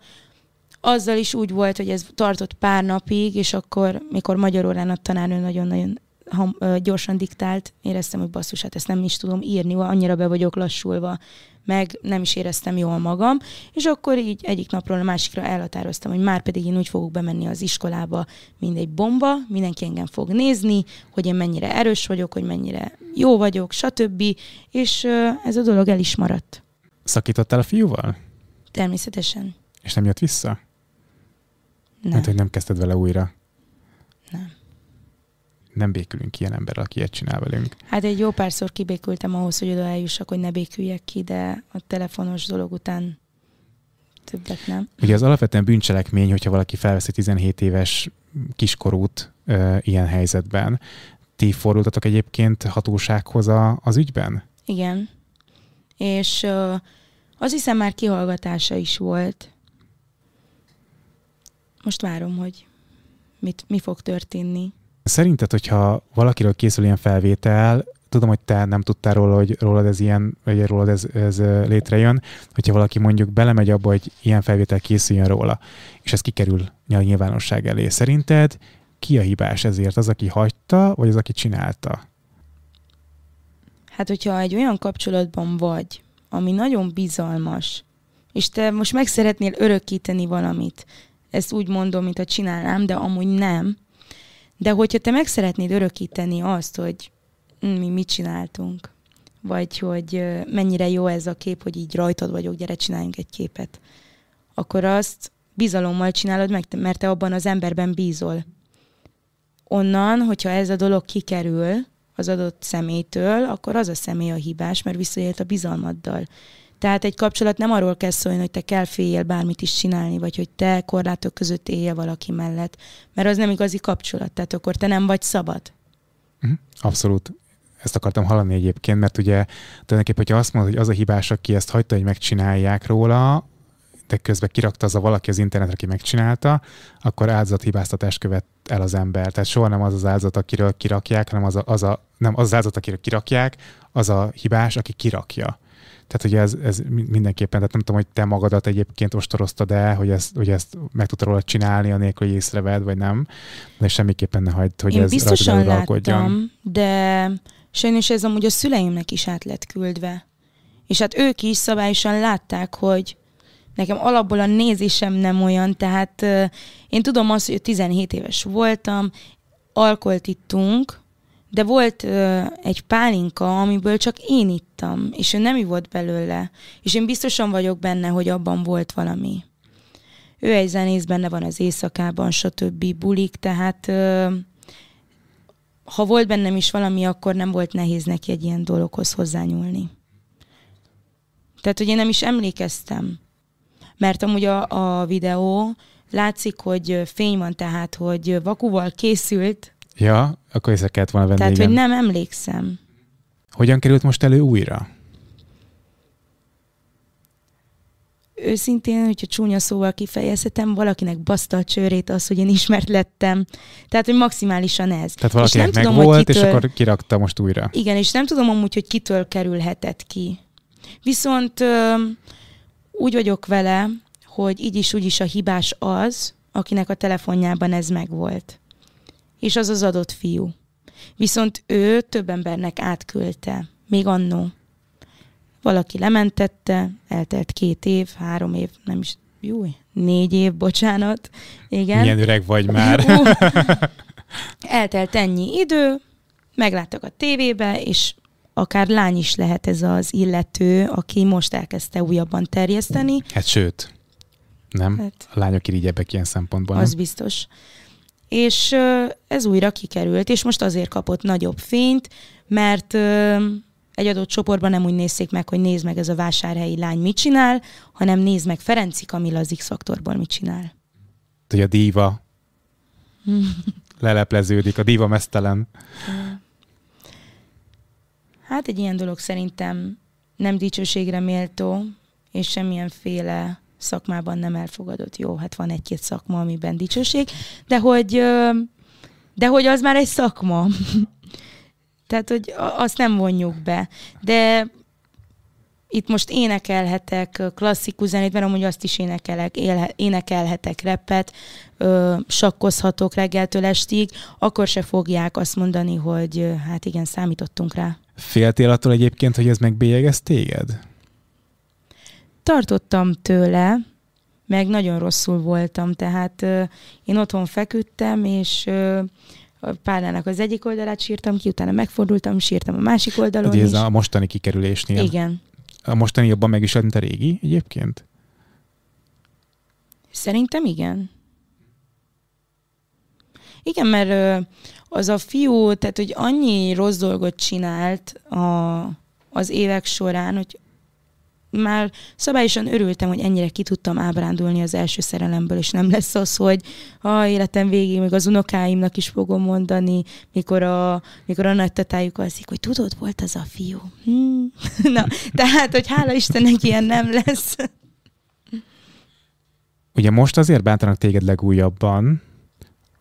azzal is úgy volt, hogy ez tartott pár napig, és akkor, mikor magyarórán a tanárnő nagyon-nagyon ham, ö, gyorsan diktált, éreztem, hogy basszus, hát ezt nem is tudom írni, annyira be vagyok lassulva, meg nem is éreztem jól magam, és akkor így egyik napról a másikra elhatároztam, hogy már pedig én úgy fogok bemenni az iskolába, mint egy bomba, mindenki engem fog nézni, hogy én mennyire erős vagyok, hogy mennyire jó vagyok, stb. És ö, ez a dolog el is maradt. Szakítottál a fiúval? Természetesen. És nem jött vissza? Nem. Hát, hogy nem kezdted vele újra? Nem békülünk ilyen ember, aki ilyet csinál velünk. Hát egy jó párszor kibékültem ahhoz, hogy oda eljussak, hogy ne béküljek ki, de a telefonos dolog után többet nem. Ugye az alapvetően bűncselekmény, hogyha valaki felveszi 17 éves kiskorút ö, ilyen helyzetben. Ti fordultatok egyébként hatósághoz a, az ügyben? Igen. És ö, az hiszem már kihallgatása is volt. Most várom, hogy mit, mi fog történni. Szerinted, hogyha valakiről készül ilyen felvétel, tudom, hogy te nem tudtál róla, hogy rólad ez ilyen, vagy rólad ez, ez létrejön, hogyha valaki mondjuk belemegy abba, hogy ilyen felvétel készüljön róla, és ez kikerül a nyilvánosság elé. Szerinted ki a hibás ezért? Az, aki hagyta, vagy az, aki csinálta? Hát, hogyha egy olyan kapcsolatban vagy, ami nagyon bizalmas, és te most meg szeretnél örökíteni valamit, ezt úgy mondom, mint a csinálnám, de amúgy nem, de hogyha te meg szeretnéd örökíteni azt, hogy mi mit csináltunk, vagy hogy mennyire jó ez a kép, hogy így rajtad vagyok, gyere, csináljunk egy képet, akkor azt bizalommal csinálod meg, mert te abban az emberben bízol. Onnan, hogyha ez a dolog kikerül az adott személytől, akkor az a személy a hibás, mert visszaélt a bizalmaddal. Tehát egy kapcsolat nem arról kell szólni, hogy te kell féljél bármit is csinálni, vagy hogy te korlátok között élje valaki mellett, mert az nem igazi kapcsolat, tehát akkor te nem vagy szabad. Mhm, abszolút. Ezt akartam hallani egyébként, mert ugye tulajdonképpen, hogyha azt mondod, hogy az a hibás, aki ezt hagyta, hogy megcsinálják róla, de közben kirakta az a valaki az internetre, aki megcsinálta, akkor áldozathibáztatást követ el az ember. Tehát soha nem az az áldozat, akiről kirakják, hanem az a, az a, nem az, az áldozat, akiről kirakják, az a hibás, aki kirakja. Tehát ugye ez, ez mindenképpen, tehát nem tudom, hogy te magadat egyébként ostoroztad el, hogy ezt, hogy ezt meg tudtad róla csinálni, anélkül, hogy észreved, vagy nem, de semmiképpen ne hagyd, hogy Én ez biztosan láttam, de sajnos ez amúgy a szüleimnek is át lett küldve. És hát ők is szabályosan látták, hogy nekem alapból a nézésem nem olyan, tehát uh, én tudom azt, hogy 17 éves voltam, alkoholt ittunk, de volt ö, egy pálinka, amiből csak én ittam, és ő nem ivott belőle. És én biztosan vagyok benne, hogy abban volt valami. Ő egy zenész, benne van az éjszakában, stb. bulik, tehát ö, ha volt bennem is valami, akkor nem volt nehéz neki egy ilyen dologhoz hozzányúlni. Tehát, hogy én nem is emlékeztem. Mert amúgy a, a videó látszik, hogy fény van, tehát, hogy vakuval készült, Ja, akkor észre kellett volna venni, Tehát, igen. hogy nem emlékszem. Hogyan került most elő újra? Őszintén, hogyha csúnya szóval kifejezhetem, valakinek baszta a csőrét az, hogy én ismert lettem. Tehát, hogy maximálisan ez. Tehát valakinek és meg tudom, volt, kitől... és akkor kirakta most újra. Igen, és nem tudom amúgy, hogy kitől kerülhetett ki. Viszont úgy vagyok vele, hogy így is úgy is a hibás az, akinek a telefonjában ez megvolt és az az adott fiú. Viszont ő több embernek átküldte, még annó. Valaki lementette, eltelt két év, három év, nem is jó, négy év, bocsánat. Igen. Milyen öreg vagy már. Eltelt ennyi idő, megláttak a tévébe, és akár lány is lehet ez az illető, aki most elkezdte újabban terjeszteni. Hát sőt, nem? Hát, a lányok irigyebbek ilyen szempontból. Az nem? biztos. És ez újra kikerült, és most azért kapott nagyobb fényt, mert egy adott csoportban nem úgy nézték meg, hogy nézd meg ez a vásárhelyi lány mit csinál, hanem nézd meg Ferenci Kamilla az X-faktorból mit csinál. Hogy a díva lelepleződik, a díva mesztelen. Hát egy ilyen dolog szerintem nem dicsőségre méltó, és semmilyenféle szakmában nem elfogadott. Jó, hát van egy-két szakma, amiben dicsőség, de hogy, de hogy az már egy szakma. Tehát, hogy azt nem vonjuk be. De itt most énekelhetek klasszikus zenét, mert amúgy azt is énekelek, énekelhetek repet, ö, sakkozhatok reggeltől estig, akkor se fogják azt mondani, hogy hát igen, számítottunk rá. Féltél attól egyébként, hogy ez megbélyegez téged? Tartottam tőle, meg nagyon rosszul voltam, tehát ö, én otthon feküdtem, és ö, a párnának az egyik oldalát sírtam ki, utána megfordultam, sírtam a másik oldalon Ugye ez is. a mostani kikerülésnél. Igen. A mostani jobban meg is mint a régi egyébként? Szerintem igen. Igen, mert az a fiú, tehát hogy annyi rossz dolgot csinált a, az évek során, hogy már szabályosan örültem, hogy ennyire ki tudtam ábrándulni az első szerelemből, és nem lesz az, hogy a életem végén még az unokáimnak is fogom mondani, mikor a, mikor a nagy tatájuk alszik, hogy tudod, volt az a fiú. Hmm. Na, tehát, hogy hála Istennek ilyen nem lesz. Ugye most azért bántanak téged legújabban,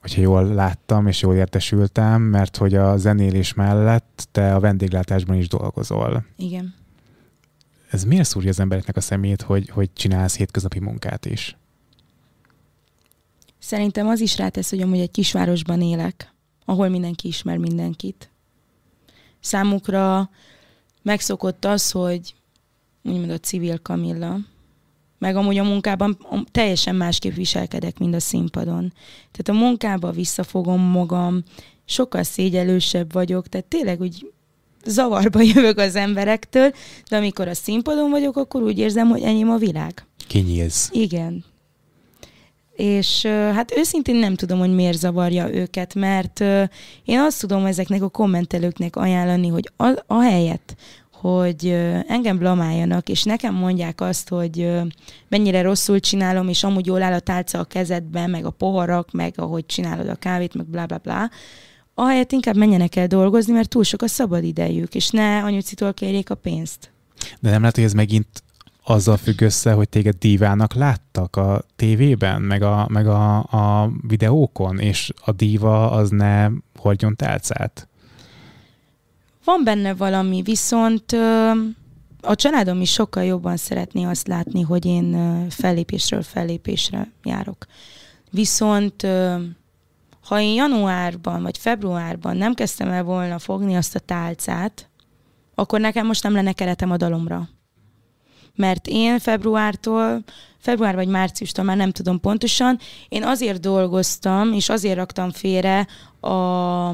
hogyha jól láttam és jól értesültem, mert hogy a zenélés mellett te a vendéglátásban is dolgozol. Igen ez miért szúrja az embereknek a szemét, hogy, hogy csinálsz hétköznapi munkát is? Szerintem az is rátesz, hogy amúgy egy kisvárosban élek, ahol mindenki ismer mindenkit. Számukra megszokott az, hogy úgymond a civil Kamilla, meg amúgy a munkában teljesen másképp viselkedek, mint a színpadon. Tehát a munkában visszafogom magam, sokkal szégyelősebb vagyok, tehát tényleg úgy zavarba jövök az emberektől, de amikor a színpadon vagyok, akkor úgy érzem, hogy enyém a világ. Kinyílsz. Igen. És hát őszintén nem tudom, hogy miért zavarja őket, mert én azt tudom ezeknek a kommentelőknek ajánlani, hogy a, a helyet, hogy engem blamáljanak, és nekem mondják azt, hogy mennyire rosszul csinálom, és amúgy jól áll a tálca a kezedben, meg a poharak, meg ahogy csinálod a kávét, meg bla bla bla, ahelyett inkább menjenek el dolgozni, mert túl sok a szabad idejük, és ne anyucitól kérjék a pénzt. De nem lehet, hogy ez megint azzal függ össze, hogy téged dívának láttak a tévében, meg a, meg a, a videókon, és a díva az ne hordjon tálcát? Van benne valami, viszont a családom is sokkal jobban szeretné azt látni, hogy én fellépésről fellépésre járok. Viszont ha én januárban vagy februárban nem kezdtem el volna fogni azt a tálcát, akkor nekem most nem lenne keretem a dalomra. Mert én februártól, február vagy márciustól már nem tudom pontosan, én azért dolgoztam, és azért raktam félre a, a,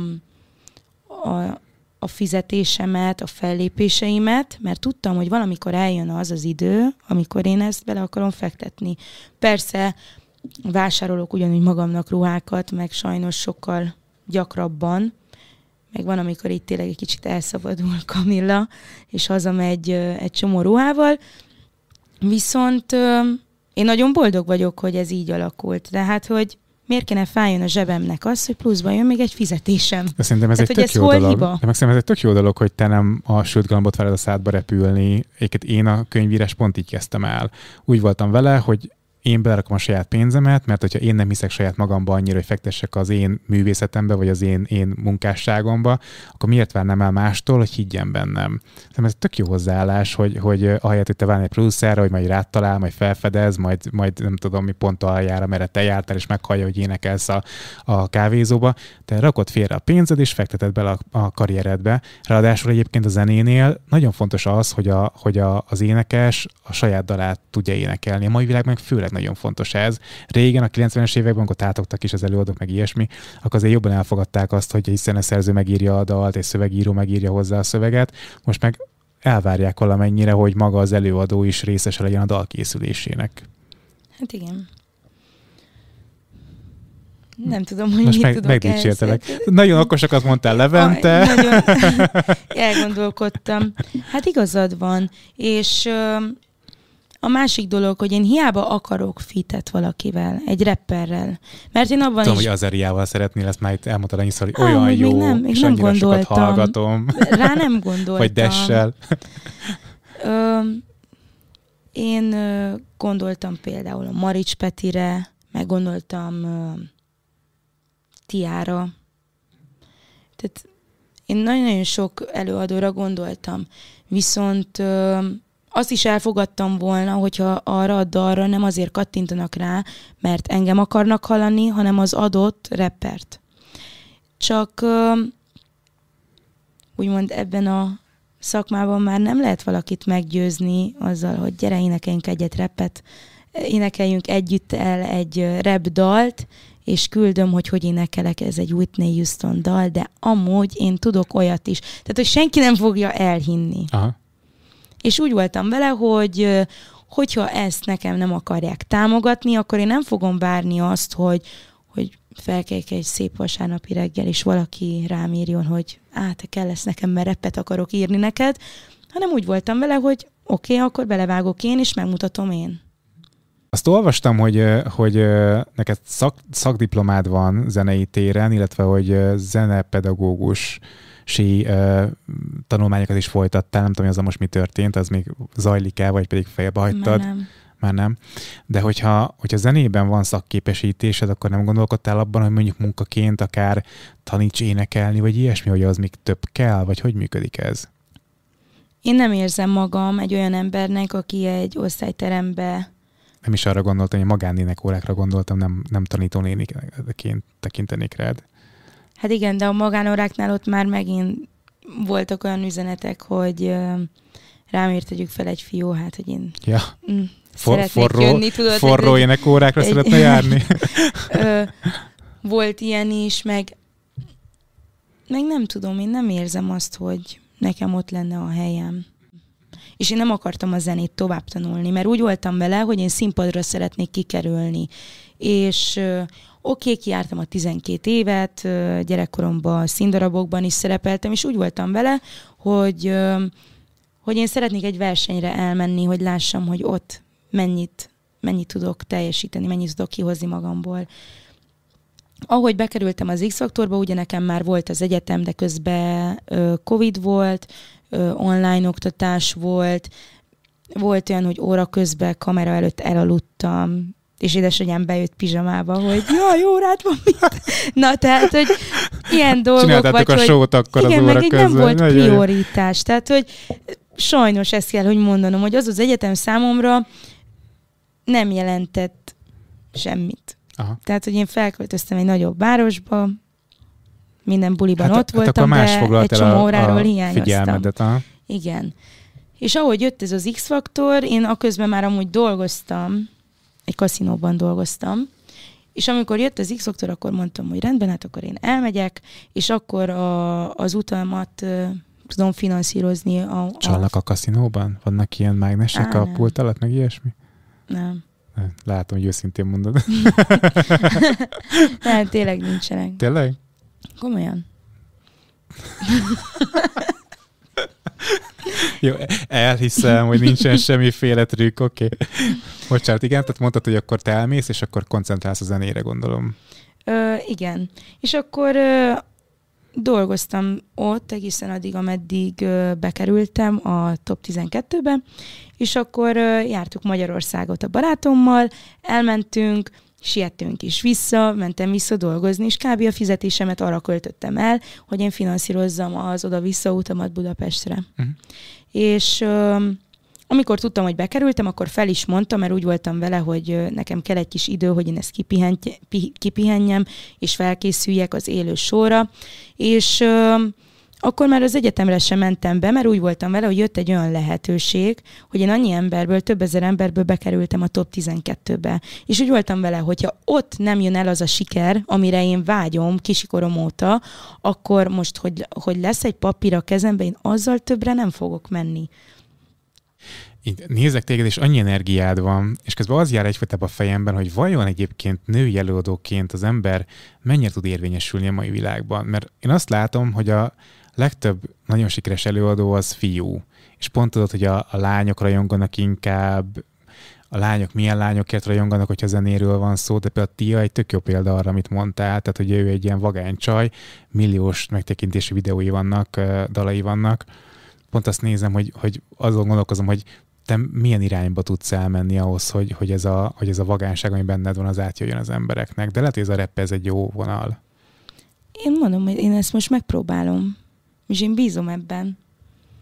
a fizetésemet, a fellépéseimet, mert tudtam, hogy valamikor eljön az az idő, amikor én ezt bele akarom fektetni. Persze vásárolok ugyanúgy magamnak ruhákat, meg sajnos sokkal gyakrabban, meg van, amikor itt tényleg egy kicsit elszabadul Kamilla, és hazamegy egy csomó ruhával, viszont én nagyon boldog vagyok, hogy ez így alakult. Tehát, hogy miért kéne fájjon a zsebemnek az, hogy pluszban jön még egy fizetésem. De szerintem ez Tehát, egy tök ez jó dolog. Hiba? De meg szerintem ez egy tök jó dolog, hogy te nem a sült galambot várod a szádba repülni. Éket én a könyvírás pont így kezdtem el. Úgy voltam vele, hogy én belerakom a saját pénzemet, mert hogyha én nem hiszek saját magamba annyira, hogy fektessek az én művészetembe, vagy az én, én munkásságomba, akkor miért várnám el mástól, hogy higgyen bennem? Szerintem ez tök jó hozzáállás, hogy, hogy ahelyett, hogy te várnál egy producerre, hogy majd rád talál, majd felfedez, majd, majd nem tudom mi pont aljára, mert te jártál, és meghallja, hogy énekelsz a, a kávézóba, te rakod félre a pénzed, és fekteted bele a, a karrieredbe. Ráadásul egyébként a zenénél nagyon fontos az, hogy, a, hogy a, az énekes a saját dalát tudja énekelni. A mai világban főleg nagyon fontos ez. Régen, a 90-es években, amikor tátogtak is az előadók, meg ilyesmi, akkor azért jobban elfogadták azt, hogy hiszen a szerző megírja a dalt, és szövegíró megírja hozzá a szöveget. Most meg elvárják valamennyire, hogy maga az előadó is részese legyen a dal készülésének. Hát igen. Nem tudom, hogy Most mit meg, tudok megdicsértelek. Nagyon okosakat mondtál Levente. Aj, nagyon elgondolkodtam. Hát igazad van. És a másik dolog, hogy én hiába akarok fitet valakivel, egy rapperrel. Mert én abban Tudom, is... hogy Azeriával szeretnél, ezt már itt elmondtad annyiszor, hogy Á, olyan még jó, nem- még és nem annyira sokat gondoltam. hallgatom. Rá nem gondoltam. Vagy Dessel. Ö, én ö, gondoltam például a Marics Petire, meg gondoltam ö, Tiára. Tehát én nagyon-nagyon sok előadóra gondoltam. Viszont ö, azt is elfogadtam volna, hogyha arra a dalra nem azért kattintanak rá, mert engem akarnak hallani, hanem az adott reppert. Csak úgymond ebben a szakmában már nem lehet valakit meggyőzni azzal, hogy gyere, énekeljünk egyet repet, énekeljünk együtt el egy rap dalt, és küldöm, hogy hogy énekelek, ez egy Whitney Houston dal, de amúgy én tudok olyat is. Tehát, hogy senki nem fogja elhinni. Aha. És úgy voltam vele, hogy hogyha ezt nekem nem akarják támogatni, akkor én nem fogom várni azt, hogy, hogy felkeljek egy szép vasárnapi reggel, és valaki rám írjon, hogy á, te kell lesz nekem, mert repet akarok írni neked, hanem úgy voltam vele, hogy oké, okay, akkor belevágok én, és megmutatom én. Azt olvastam, hogy, hogy neked szak, szakdiplomád van zenei téren, illetve hogy zenepedagógus sí tanulmányokat is folytattál, nem tudom, hogy az most mi történt, az még zajlik-e, vagy pedig fejbe hagytad? Már nem. Már nem. De hogyha, hogyha zenében van szakképesítésed, akkor nem gondolkodtál abban, hogy mondjuk munkaként akár taníts énekelni, vagy ilyesmi, hogy az még több kell, vagy hogy működik ez? Én nem érzem magam egy olyan embernek, aki egy osztályterembe Nem is arra gondoltam, hogy magánének órákra gondoltam, nem, nem tanító néniként tekintenék rád. Hát igen, de a magánóráknál ott már megint voltak olyan üzenetek, hogy rám írt tegyük fel egy fiú, hát, hogy én Ja, mm, For, forró, jönni, tudod. forró egy- énekórákra egy- szeretne járni? ö, volt ilyen is, meg, meg nem tudom, én nem érzem azt, hogy nekem ott lenne a helyem. És én nem akartam a zenét tovább tanulni, mert úgy voltam vele, hogy én színpadra szeretnék kikerülni. És oké, okay, kiártam a 12 évet, gyerekkoromban színdarabokban is szerepeltem, és úgy voltam vele, hogy, hogy én szeretnék egy versenyre elmenni, hogy lássam, hogy ott mennyit, mennyit tudok teljesíteni, mennyit tudok kihozni magamból. Ahogy bekerültem az X-faktorba, ugye nekem már volt az egyetem, de közben Covid volt, online oktatás volt, volt olyan, hogy óra közben kamera előtt elaludtam, és édesanyám bejött pizsamába, hogy jaj, órát van mit. Na, tehát, hogy ilyen dolgok, vagy a sót akkor igen, az meg így nem volt Nagyon jó. prioritás. Tehát, hogy sajnos ezt kell, hogy mondanom, hogy az az egyetem számomra nem jelentett semmit. Aha. Tehát, hogy én felköltöztem egy nagyobb városba, minden buliban Hát, ott hát voltam, akkor más de egy csomó óráról a hiányoztam. figyelmedet. Aha. Igen. És ahogy jött ez az X-faktor, én aközben már amúgy dolgoztam, egy kaszinóban dolgoztam, és amikor jött az X-faktor, akkor mondtam, hogy rendben, hát akkor én elmegyek, és akkor a, az utalmat ö, tudom finanszírozni. A, a, Csalnak a kaszinóban? Vannak ilyen mágnesek Á, a nem. pult alatt, meg ilyesmi? Nem. Látom, hogy őszintén mondod. Nem, tényleg nincsenek. Tényleg? Komolyan. Jó, elhiszem, hogy nincsen semmiféle trükk, oké. Okay. Bocsánat, igen, tehát mondtad, hogy akkor te elmész, és akkor koncentrálsz a zenére, gondolom. Ö, igen. És akkor ö, dolgoztam ott egészen addig, ameddig ö, bekerültem a top 12-be, és akkor ö, jártuk Magyarországot a barátommal, elmentünk, siettünk is vissza, mentem vissza dolgozni, és kb. a fizetésemet arra költöttem el, hogy én finanszírozzam az oda-vissza utamat Budapestre. Mhm. És ö, amikor tudtam, hogy bekerültem, akkor fel is mondtam, mert úgy voltam vele, hogy nekem kell egy kis idő, hogy én ezt kipihent, pi- kipihenjem, és felkészüljek az élő sorra. És ö, akkor már az egyetemre sem mentem be, mert úgy voltam vele, hogy jött egy olyan lehetőség, hogy én annyi emberből, több ezer emberből bekerültem a top 12-be. És úgy voltam vele, hogyha ott nem jön el az a siker, amire én vágyom kisikorom óta, akkor most, hogy, hogy lesz egy papír a kezembe, én azzal többre nem fogok menni így nézek téged, és annyi energiád van, és közben az jár egyfajta a fejemben, hogy vajon egyébként női előadóként az ember mennyire tud érvényesülni a mai világban. Mert én azt látom, hogy a legtöbb nagyon sikeres előadó az fiú. És pont tudod, hogy a, a lányok rajonganak inkább, a lányok milyen lányokért rajonganak, hogyha zenéről van szó, de például Tia egy tök jó példa arra, amit mondtál, tehát hogy ő egy ilyen vagány csaj, milliós megtekintési videói vannak, dalai vannak. Pont azt nézem, hogy, hogy azon gondolkozom, hogy te milyen irányba tudsz elmenni ahhoz, hogy, hogy, ez a, hogy ez a vagánság, ami benned van, az átjöjjön az embereknek. De lehet, hogy ez a rep, ez egy jó vonal. Én mondom, hogy én ezt most megpróbálom. És én bízom ebben.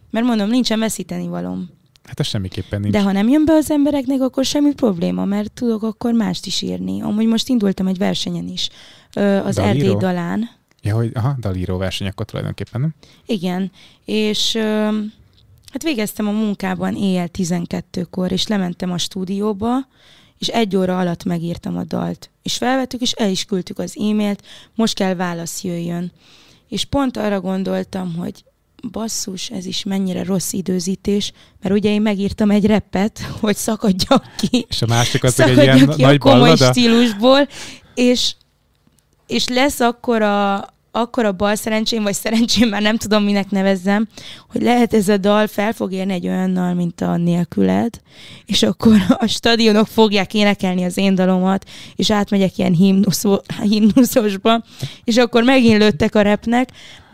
Mert mondom, nincsen veszíteni valom. Hát ez semmiképpen nincs. De ha nem jön be az embereknek, akkor semmi probléma, mert tudok akkor mást is írni. Amúgy most indultam egy versenyen is, az Dalíró? Erdély dalán. Ja, hogy aha, dalíró verseny akkor tulajdonképpen, nem? Igen, és Hát végeztem a munkában éjjel 12-kor, és lementem a stúdióba, és egy óra alatt megírtam a dalt. És felvettük, és el is küldtük az e-mailt, most kell válasz jöjjön. És pont arra gondoltam, hogy basszus, ez is mennyire rossz időzítés, mert ugye én megírtam egy repet, hogy szakadjak ki. És a másik az egy ilyen ki nagy a komoly ballada. stílusból, és, és lesz akkor a, akkor a bal szerencsém, vagy szerencsém, már nem tudom, minek nevezzem, hogy lehet ez a dal fel fog érni egy olyannal, mint a nélküled, és akkor a stadionok fogják énekelni az én dalomat, és átmegyek ilyen himnuszó, himnuszosba, és akkor megint lőttek a repnek,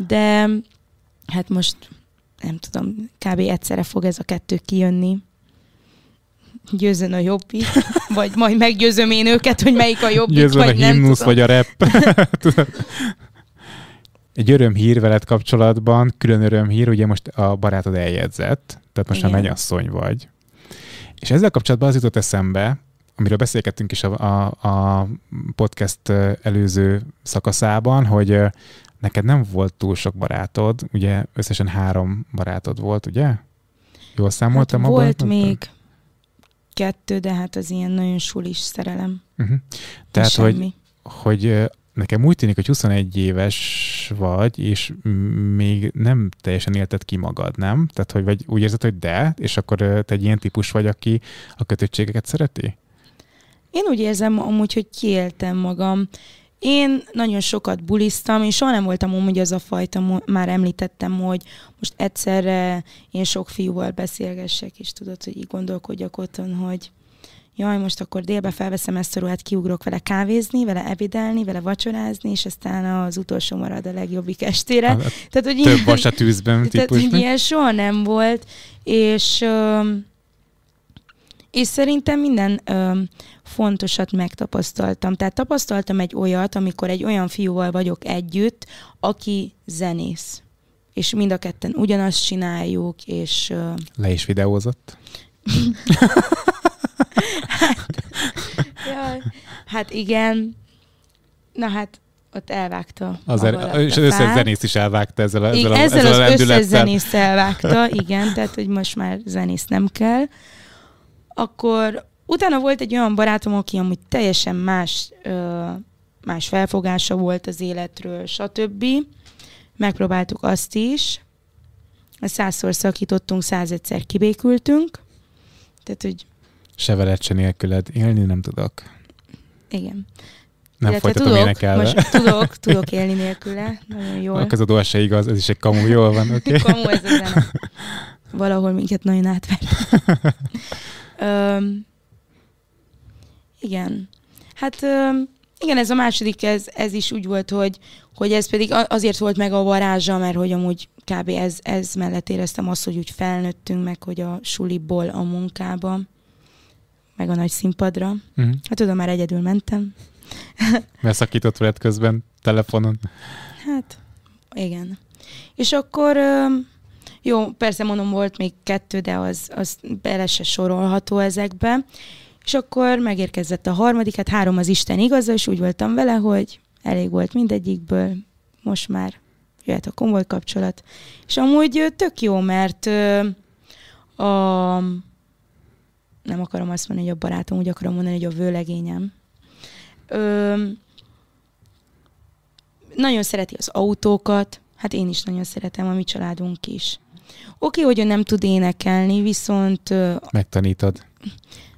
de hát most nem tudom, kb. egyszerre fog ez a kettő kijönni. Győzön a jobbik, vagy majd meggyőzöm én őket, hogy melyik a jobbik, Győzön vagy a himnusz, vagy a rep. Egy örömhír veled kapcsolatban, külön örömhír, ugye most a barátod eljegyzett, tehát most Igen. már mennyasszony vagy. És ezzel kapcsolatban az jutott eszembe, amiről beszélgettünk is a, a, a podcast előző szakaszában, hogy neked nem volt túl sok barátod, ugye összesen három barátod volt, ugye? Jól számoltam hát Volt még kettő, de hát az ilyen nagyon sulis szerelem. Uh-huh. Tehát, hogy, hogy nekem úgy tűnik, hogy 21 éves vagy, és még nem teljesen élted ki magad, nem? Tehát, hogy vagy úgy érzed, hogy de, és akkor te egy ilyen típus vagy, aki a kötöttségeket szereti? Én úgy érzem amúgy, hogy kiéltem magam. Én nagyon sokat buliztam, és soha nem voltam amúgy az a fajta, már említettem, hogy most egyszerre én sok fiúval beszélgessek, és tudod, hogy így gondolkodjak otthon, hogy jaj, most akkor délbe felveszem ezt a ruhát, kiugrok vele kávézni, vele evidelni, vele vacsorázni, és aztán az utolsó marad a legjobbik estére. Hát, tehát, hogy több vas a tűzben. Tehát, ilyen soha nem volt, és és szerintem minden fontosat megtapasztaltam. Tehát tapasztaltam egy olyat, amikor egy olyan fiúval vagyok együtt, aki zenész. És mind a ketten ugyanazt csináljuk, és... Le is videózott? hát, jaj, hát igen. Na hát, ott elvágta. Az er, és az összes zenész is elvágta ezzel, ezzel, igen, a, ezzel, ezzel az összes zenész elvágta, igen, tehát hogy most már zenész nem kell. Akkor utána volt egy olyan barátom, aki amúgy teljesen más, ö, más felfogása volt az életről, stb. Megpróbáltuk azt is. Százszor szakítottunk, százegyszer kibékültünk. Tehát, hogy Se veled, se nélküled. Élni nem tudok. Igen. Nem Illetve folytatom tudok, énekelve. Most tudok, tudok élni nélküle. Nagyon jól. A a se igaz, ez is egy kamu, jól van, oké? Okay? kamu ez a. Valahol minket nagyon átvert. um, igen. Hát um, igen, ez a második, ez, ez is úgy volt, hogy, hogy ez pedig azért volt meg a varázsa, mert hogy amúgy kb. ez, ez mellett éreztem azt, hogy úgy felnőttünk meg, hogy a suliból a munkába meg a nagy színpadra. Uh-huh. Hát tudom, már egyedül mentem. Mert szakított veled közben telefonon. Hát, igen. És akkor, jó, persze mondom, volt még kettő, de az, az bele se sorolható ezekbe. És akkor megérkezett a harmadik, hát három az Isten igaza, és úgy voltam vele, hogy elég volt mindegyikből, most már jöhet a konvoj kapcsolat. És amúgy tök jó, mert a, nem akarom azt mondani, hogy a barátom, úgy akarom mondani, hogy a vőlegényem. Ö, nagyon szereti az autókat, hát én is nagyon szeretem, a mi családunk is. Oké, hogy ő nem tud énekelni, viszont Megtanítod.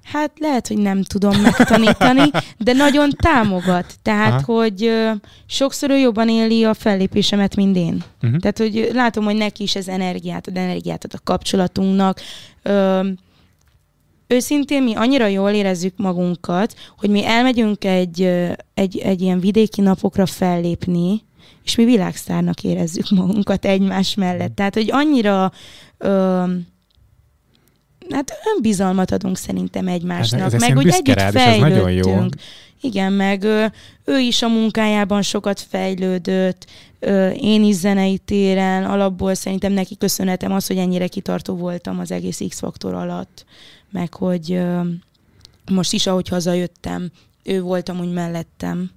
Hát lehet, hogy nem tudom megtanítani, de nagyon támogat. Tehát, Aha. hogy ö, sokszor ő jobban éli a fellépésemet, mint én. Uh-huh. Tehát, hogy látom, hogy neki is ez energiát ad, energiát ad a kapcsolatunknak. Ö, őszintén mi annyira jól érezzük magunkat, hogy mi elmegyünk egy, egy, egy ilyen vidéki napokra fellépni, és mi világsztárnak érezzük magunkat egymás mellett. Tehát, hogy annyira ö, hát önbizalmat adunk szerintem egymásnak, Hát ez meg hogy együtt rád, ez nagyon jó. fejlődtünk. Igen, meg ö, ő is a munkájában sokat fejlődött, ö, én is zenei téren, alapból szerintem neki köszönhetem az, hogy ennyire kitartó voltam az egész X-faktor alatt, meg hogy ö, most is, ahogy hazajöttem, ő volt amúgy mellettem.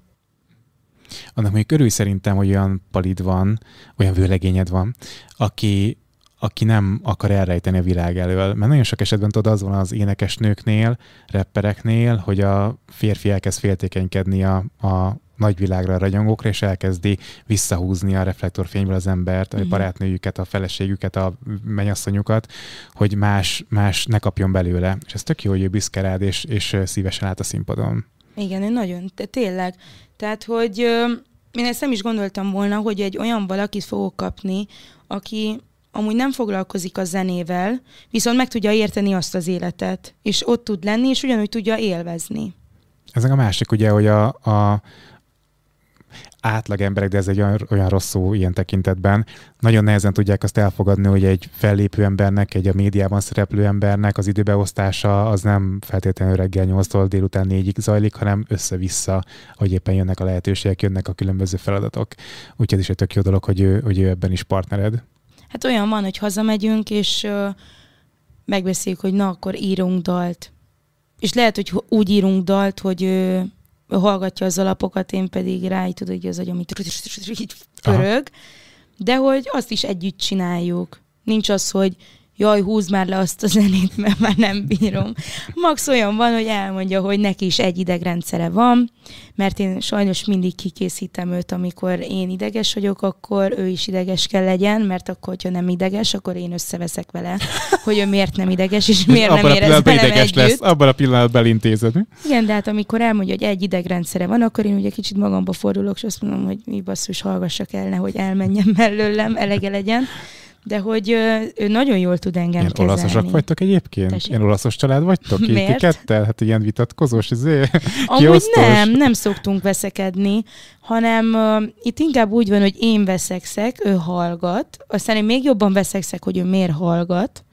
Annak mondjuk örülj szerintem, hogy olyan palid van, olyan vőlegényed van, aki, aki nem akar elrejteni a világ elől. Mert nagyon sok esetben tudod, az van az énekesnőknél, rappereknél, hogy a férfi elkezd féltékenykedni a, a nagyvilágra, a ragyongókra, és elkezdi visszahúzni a reflektorfényből az embert, a Mhm. barátnőjüket, a feleségüket, a mennyasszonyukat, hogy más, más ne kapjon belőle. És ez tök jó, hogy ő büszke rád, és, és szívesen állt a színpadon. Igen, én nagyon, te, tényleg. Tehát, hogy ö, én ezt nem is gondoltam volna, hogy egy olyan valakit fogok kapni, aki amúgy nem foglalkozik a zenével, viszont meg tudja érteni azt az életet, és ott tud lenni, és ugyanúgy tudja élvezni. Ez a másik ugye, hogy a, a átlag emberek, de ez egy olyan, olyan rossz szó ilyen tekintetben, nagyon nehezen tudják azt elfogadni, hogy egy fellépő embernek, egy a médiában szereplő embernek az időbeosztása az nem feltétlenül reggel 8-tól délután 4-ig zajlik, hanem össze-vissza, hogy éppen jönnek a lehetőségek, jönnek a különböző feladatok. Úgyhogy ez is egy tök jó dolog, hogy ő, hogy ő ebben is partnered. Hát olyan van, hogy hazamegyünk, és megbeszéljük, hogy na, akkor írunk dalt. És lehet, hogy ho- úgy írunk dalt, hogy ő hallgatja az alapokat, én pedig rá így tudod, hogy az agyam így, így pörög, de hogy azt is együtt csináljuk. Nincs az, hogy jaj, húzd már le azt a zenét, mert már nem bírom. Max olyan van, hogy elmondja, hogy neki is egy idegrendszere van, mert én sajnos mindig kikészítem őt, amikor én ideges vagyok, akkor ő is ideges kell legyen, mert akkor, hogyha nem ideges, akkor én összeveszek vele, hogy ő miért nem ideges, és miért nem abban a érez velem ideges együtt. lesz, abban a pillanatban elintézed. Igen, de hát amikor elmondja, hogy egy idegrendszere van, akkor én ugye kicsit magamba fordulok, és azt mondom, hogy mi basszus, hallgassak el, nehogy elmenjen mellőlem, elege legyen. De hogy ő nagyon jól tud engem Ilyen kezelni. olaszosak vagytok egyébként? Tessék? Ilyen olaszos család vagytok? Így ti Miért? kettel? Hát ilyen vitatkozós, izé? Amúgy kiosztós. nem, nem szoktunk veszekedni, hanem uh, itt inkább úgy van, hogy én veszekszek, ő hallgat, aztán én még jobban veszekszek, hogy ő miért hallgat,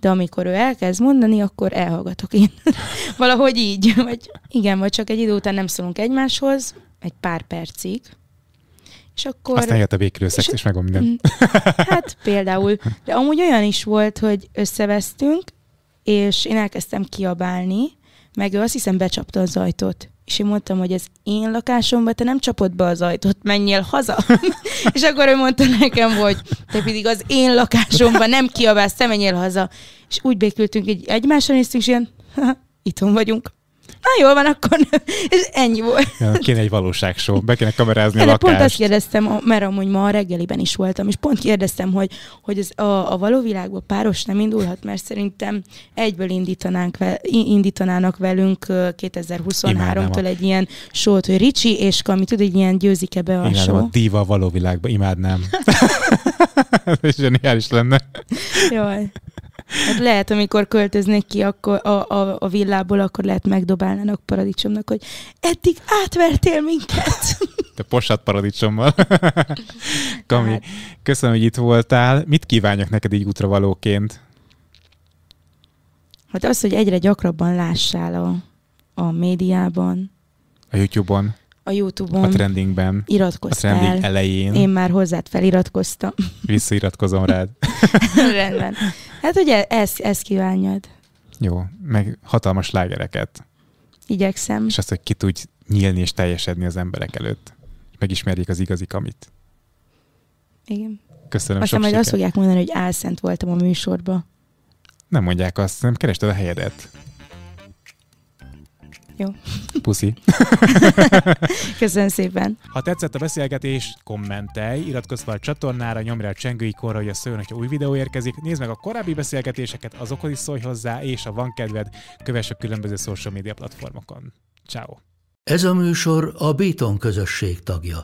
de amikor ő elkezd mondani, akkor elhallgatok én. Valahogy így. Vagy igen, vagy csak egy idő után nem szólunk egymáshoz, egy pár percig, és akkor... Aztán jött a végkörül szex, és- és megvan minden. Mm, Hát például. De amúgy olyan is volt, hogy összevesztünk, és én elkezdtem kiabálni, meg ő azt hiszem becsapta az ajtót. És én mondtam, hogy ez én lakásomban, te nem csapod be az ajtót, menjél haza. és akkor ő mondta nekem, hogy te pedig az én lakásomban nem kiabálsz, te menjél haza. És úgy békültünk, egy egymásra néztünk, és ilyen, "Haha, itthon vagyunk. Na jól van, akkor nem. És ennyi volt. Ja, kéne egy valóságshow, be kéne kamerázni a Ja, de pont azt lakást. kérdeztem, a- mert amúgy ma a reggeliben is voltam, és pont kérdeztem, hogy, hogy ez a, a való világban páros nem indulhat, mert szerintem egyből indítanánk ve, indítanának velünk ö, 2023-tól Imádnám egy ilyen sót, hogy Ricsi és Kami, tudod, egy ilyen győzik-e be a Imádom a só. diva a való világban, imádnám. Ez zseniális lenne. Jaj. Hát lehet, amikor költöznék ki akkor a, a, a villából, akkor lehet megdobálnának paradicsomnak, hogy eddig átvertél minket. Te posat paradicsommal. Kami, Hát. köszönöm, hogy itt voltál. Mit kívánjak neked így útravalóként? Hát az, hogy egyre gyakrabban lássál a, a médiában, A YouTube-on, a a YouTube-on, trendingben, a iratkoztál. trending elején. Én már hozzád feliratkoztam. Visszairatkozom rád. Rendben. Hát ugye ezt, ezt kívánjad. Jó, meg hatalmas lágereket. Igyekszem. És azt, hogy ki tudj nyílni és teljesedni az emberek előtt. Megismerjék az igazi kamit. Igen. Köszönöm, Aztán majd azt sikert. fogják mondani, hogy álszent voltam a műsorba. Nem mondják azt, nem kerested a helyedet. Jó. Puszi. Köszönöm szépen. Ha tetszett a beszélgetés, kommentelj, iratkozz fel a csatornára, nyomj rá a csengői korra, hogy a szóljon, hogyha új videó érkezik, nézd meg a korábbi beszélgetéseket, azokhoz is szólj hozzá, és ha van kedved, kövess a különböző social media platformokon. Ciao. Ez a műsor a Béton közösség tagja.